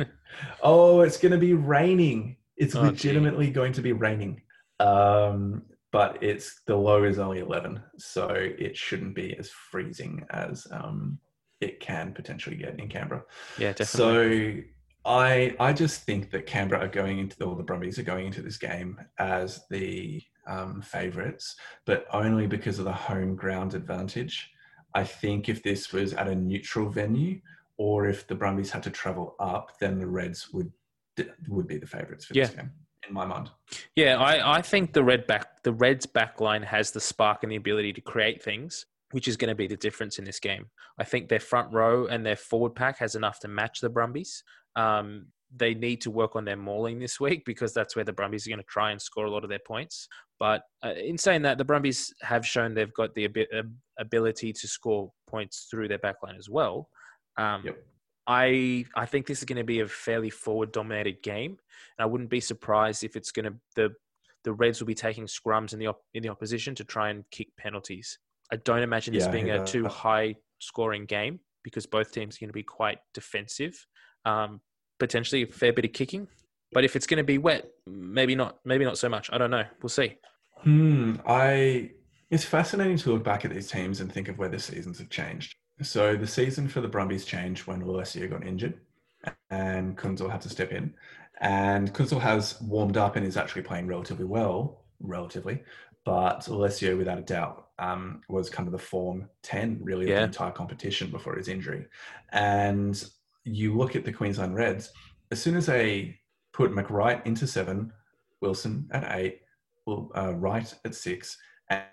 oh, it's going to be raining. It's oh, legitimately gee. going to be raining. Um, but it's the low is only 11 so it shouldn't be as freezing as um, it can potentially get in canberra. Yeah definitely. So i i just think that canberra are going into the, or the brumbies are going into this game as the um, favorites but only because of the home ground advantage. I think if this was at a neutral venue or if the brumbies had to travel up then the reds would would be the favorites for yeah. this game in my mind. Yeah, I, I think the red back the Reds back line has the spark and the ability to create things, which is going to be the difference in this game. I think their front row and their forward pack has enough to match the Brumbies. Um, they need to work on their mauling this week because that's where the Brumbies are going to try and score a lot of their points. But uh, in saying that, the Brumbies have shown they've got the ability to score points through their backline as well. Um, yep. I I think this is going to be a fairly forward dominated game, and I wouldn't be surprised if it's going to the the Reds will be taking scrums in the op, in the opposition to try and kick penalties. I don't imagine this yeah, being yeah. a too high scoring game because both teams are going to be quite defensive. Um, potentially a fair bit of kicking, but if it's going to be wet, maybe not. Maybe not so much. I don't know. We'll see. Hmm. I. It's fascinating to look back at these teams and think of where the seasons have changed. So the season for the Brumbies changed when Lolesio got injured and Kuenzli had to step in. And Kuenzli has warmed up and is actually playing relatively well, relatively. But Lolesio, without a doubt, um, was kind of the form 10 really yeah. of the entire competition before his injury. And you look at the Queensland Reds, as soon as they put McReight into seven, Wilson at eight, uh, Wright at six,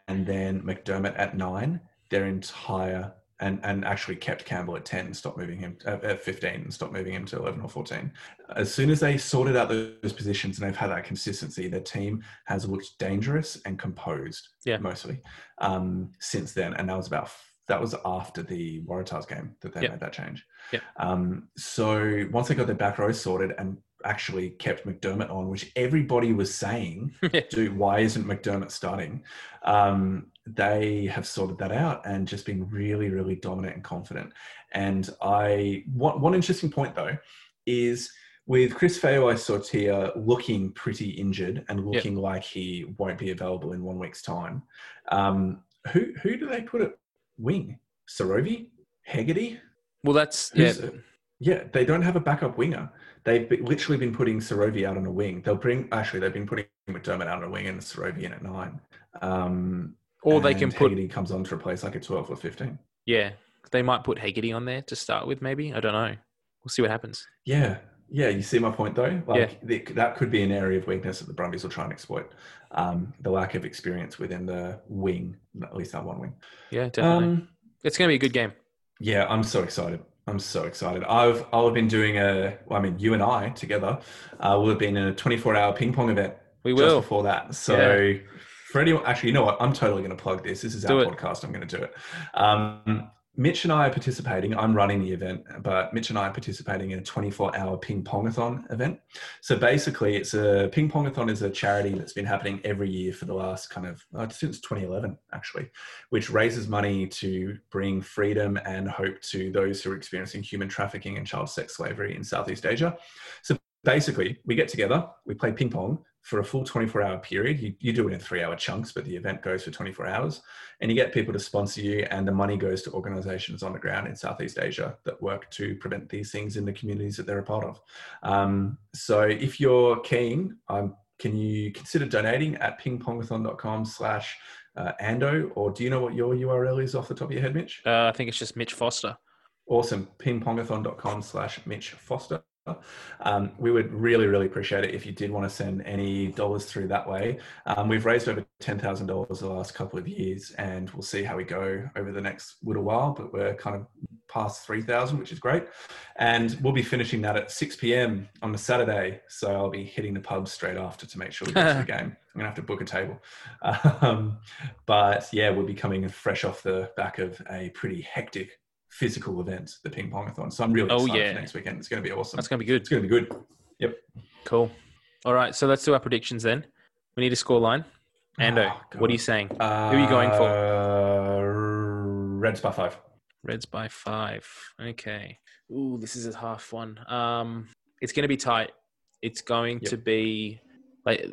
and then McDermott at nine, their entire and and actually kept Campbell at 10 and stopped moving him uh, at 15 and stopped moving him to 11 or 14 as soon as they sorted out those positions and they've had that consistency their team has looked dangerous and composed yeah. mostly um, since then. And that was about that was after the Waratahs game that they yep. made that change. Yeah. Um, so once they got their back row sorted and actually kept McDermott on, which everybody was saying, dude, why isn't McDermott starting? Um, they have sorted that out and just been really, really dominant and confident. And I one, one interesting point though is with Chris Feauai-Sautia looking pretty injured and looking yep. like he won't be available in one week's time. Um, who who do they put at wing? Sorovi, Hegarty. Well, that's yeah. Yeah, they don't have a backup winger they've literally been putting Sorovi out on a wing. They'll bring actually they've been putting McDermott out on a wing and Sorovi in at nine. Um, or they can put Hegarty comes on to replace like a twelve or fifteen. Yeah, they might put Hegarty on there to start with. Maybe I don't know. We'll see what happens. Yeah, Yeah, you see my point though. Like yeah. the, that could be an area of weakness that the Brumbies will try and exploit. Um, the lack of experience within the wing, at least that one wing. Yeah, definitely. Um, it's going to be a good game. Yeah, I'm so excited. I'm so excited. I've I've been doing a. Well, I mean, you and I together uh, will have been in a 24 hour ping pong event. We will before that. So yeah. for anyone, actually, you know what? I'm totally going to plug this. This is do our it. podcast. I'm going to do it. Um, Mitch and I are participating. I'm running the event, but Mitch and I are participating in a 24 hour ping pongathon event. So basically, it's a ping pongathon is a charity that's been happening every year for the last kind of uh, since 2011, actually, which raises money to bring freedom and hope to those who are experiencing human trafficking and child sex slavery in Southeast Asia. So basically, we get together, we play ping pong, for a full 24 hour period. You, you do it in three hour chunks, but the event goes for 24 hours. And you get people to sponsor you, and the money goes to organizations on the ground in Southeast Asia that work to prevent these things in the communities that they're a part of. Um, so if you're keen, um, can you consider donating at pingpongathon.com slash uh, Ando, or do you know what your URL is off the top of your head, Mitch? Uh, I think it's just Mitch Foster. Awesome. Pingpongathon.com slash Mitch Foster. Um, we would really, really appreciate it if you did want to send any dollars through that way. Um, we've raised over $10,000 the last couple of years and we'll see how we go over the next little while, but we're kind of past 3,000, which is great. And we'll be finishing that at 6 p.m. on the Saturday. So I'll be hitting the pub straight after to make sure we get to the game. I'm going to have to book a table. Um, but yeah, we'll be coming fresh off the back of a pretty hectic physical event, the ping pongathon. So I'm really oh, excited yeah. for next weekend. It's going to be awesome. That's going to be good. It's going to be good. Yep. Cool. All right. So let's do our predictions then. We need a score line. Ando, oh, what are you saying? Uh, Who are you going for? Uh, Reds by five. Reds by five. Okay. Ooh, this is a half one. Um, it's going to be tight. It's going yep. to be like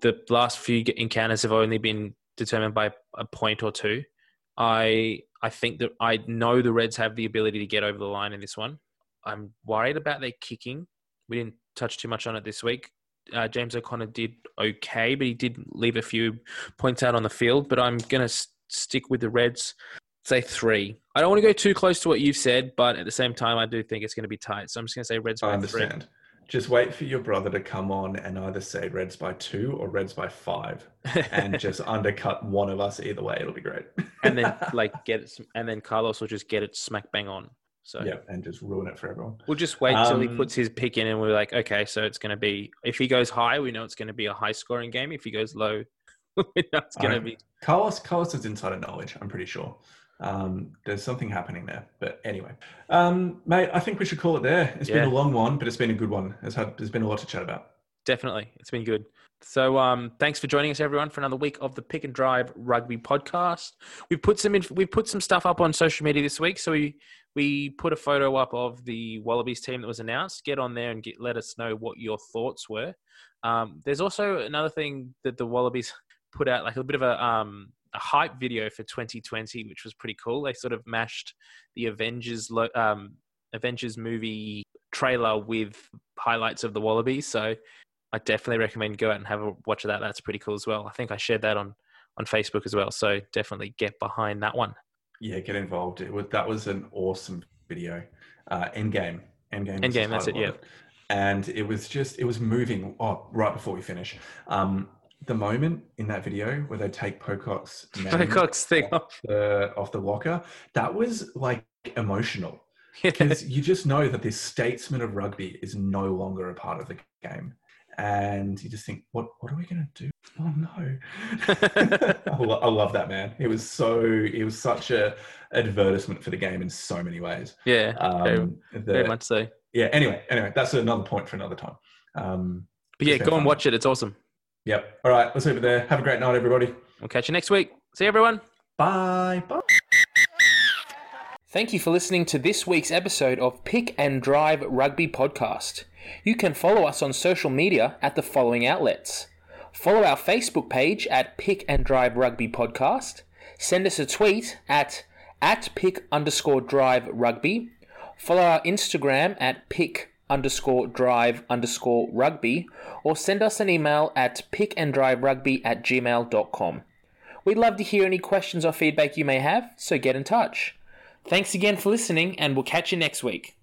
the last few encounters have only been determined by a point or two. I I think that I know the Reds have the ability to get over the line in this one. I'm worried about their kicking. We didn't touch too much on it this week. Uh, James O'Connor did okay, but he did leave a few points out on the field. But I'm going to s- stick with the Reds. Say three. I don't want to go too close to what you've said, but at the same time, I do think it's going to be tight. So I'm just going to say Reds by I understand. Three. Just wait for your brother to come on and either say Reds by two or Reds by five, and just undercut one of us either way. It'll be great. and then like get it, and then Carlos will just get it smack bang on. So yeah, and just ruin it for everyone. We'll just wait um, till he um, puts his pick in, and we're like, okay, so it's going to be. If he goes high, we know it's going to be a high scoring game. If he goes low, we know it's going to be. Carlos, Carlos is insider knowledge. I'm pretty sure. Um, there's something happening there. But anyway, um, mate, I think we should call it there. It's yeah. been a long one, but it's been a good one. It's had, there's been a lot to chat about. Definitely. It's been good. So um, thanks for joining us, everyone, for another week of the Pick and Drive Rugby Podcast. We've put some in, we've put some stuff up on social media this week. So we we put a photo up of the Wallabies team that was announced. Get on there and get, let us know what your thoughts were. Um, there's also another thing that the Wallabies put out, like a bit of a um, a hype video for 2020, which was pretty cool. They sort of mashed the Avengers um, Avengers movie trailer with highlights of the Wallabies. So I definitely recommend go out and have a watch of that. That's pretty cool as well. I think I shared that on on Facebook as well. So definitely get behind that one. Yeah, get involved. It was, that was an awesome video. Uh, Endgame. Endgame. Endgame. That's it. Yeah. It. And it was just it was moving. Oh, right before we finish. Um, the moment in that video where they take Pocock's Pocock's thing off the off the locker, that was like emotional because yeah. you just know that this statesman of rugby is no longer a part of the game, and you just think, what what are we gonna do? Oh no! I, lo- I, love that man. It was so it was such a advertisement for the game in so many ways. Yeah, um, very, the, very much so. Yeah. Anyway, anyway, that's another point for another time. Um, but yeah, go fun. and watch it. It's awesome. Yep. All right. Let's leave it there. Have a great night, everybody. We'll catch you next week. See you, everyone. Bye. Bye. Thank you for listening to this week's episode of Pick and Drive Rugby Podcast. You can follow us on social media at the following outlets. Follow our Facebook page at Pick and Drive Rugby Podcast. Send us a tweet at at pick underscore drive rugby. Follow our Instagram at pick underscore drive underscore rugby or send us an email at pickanddriverugby at gmail.com. We'd love to hear any questions or feedback you may have, so get in touch. Thanks again for listening, and we'll catch you next week.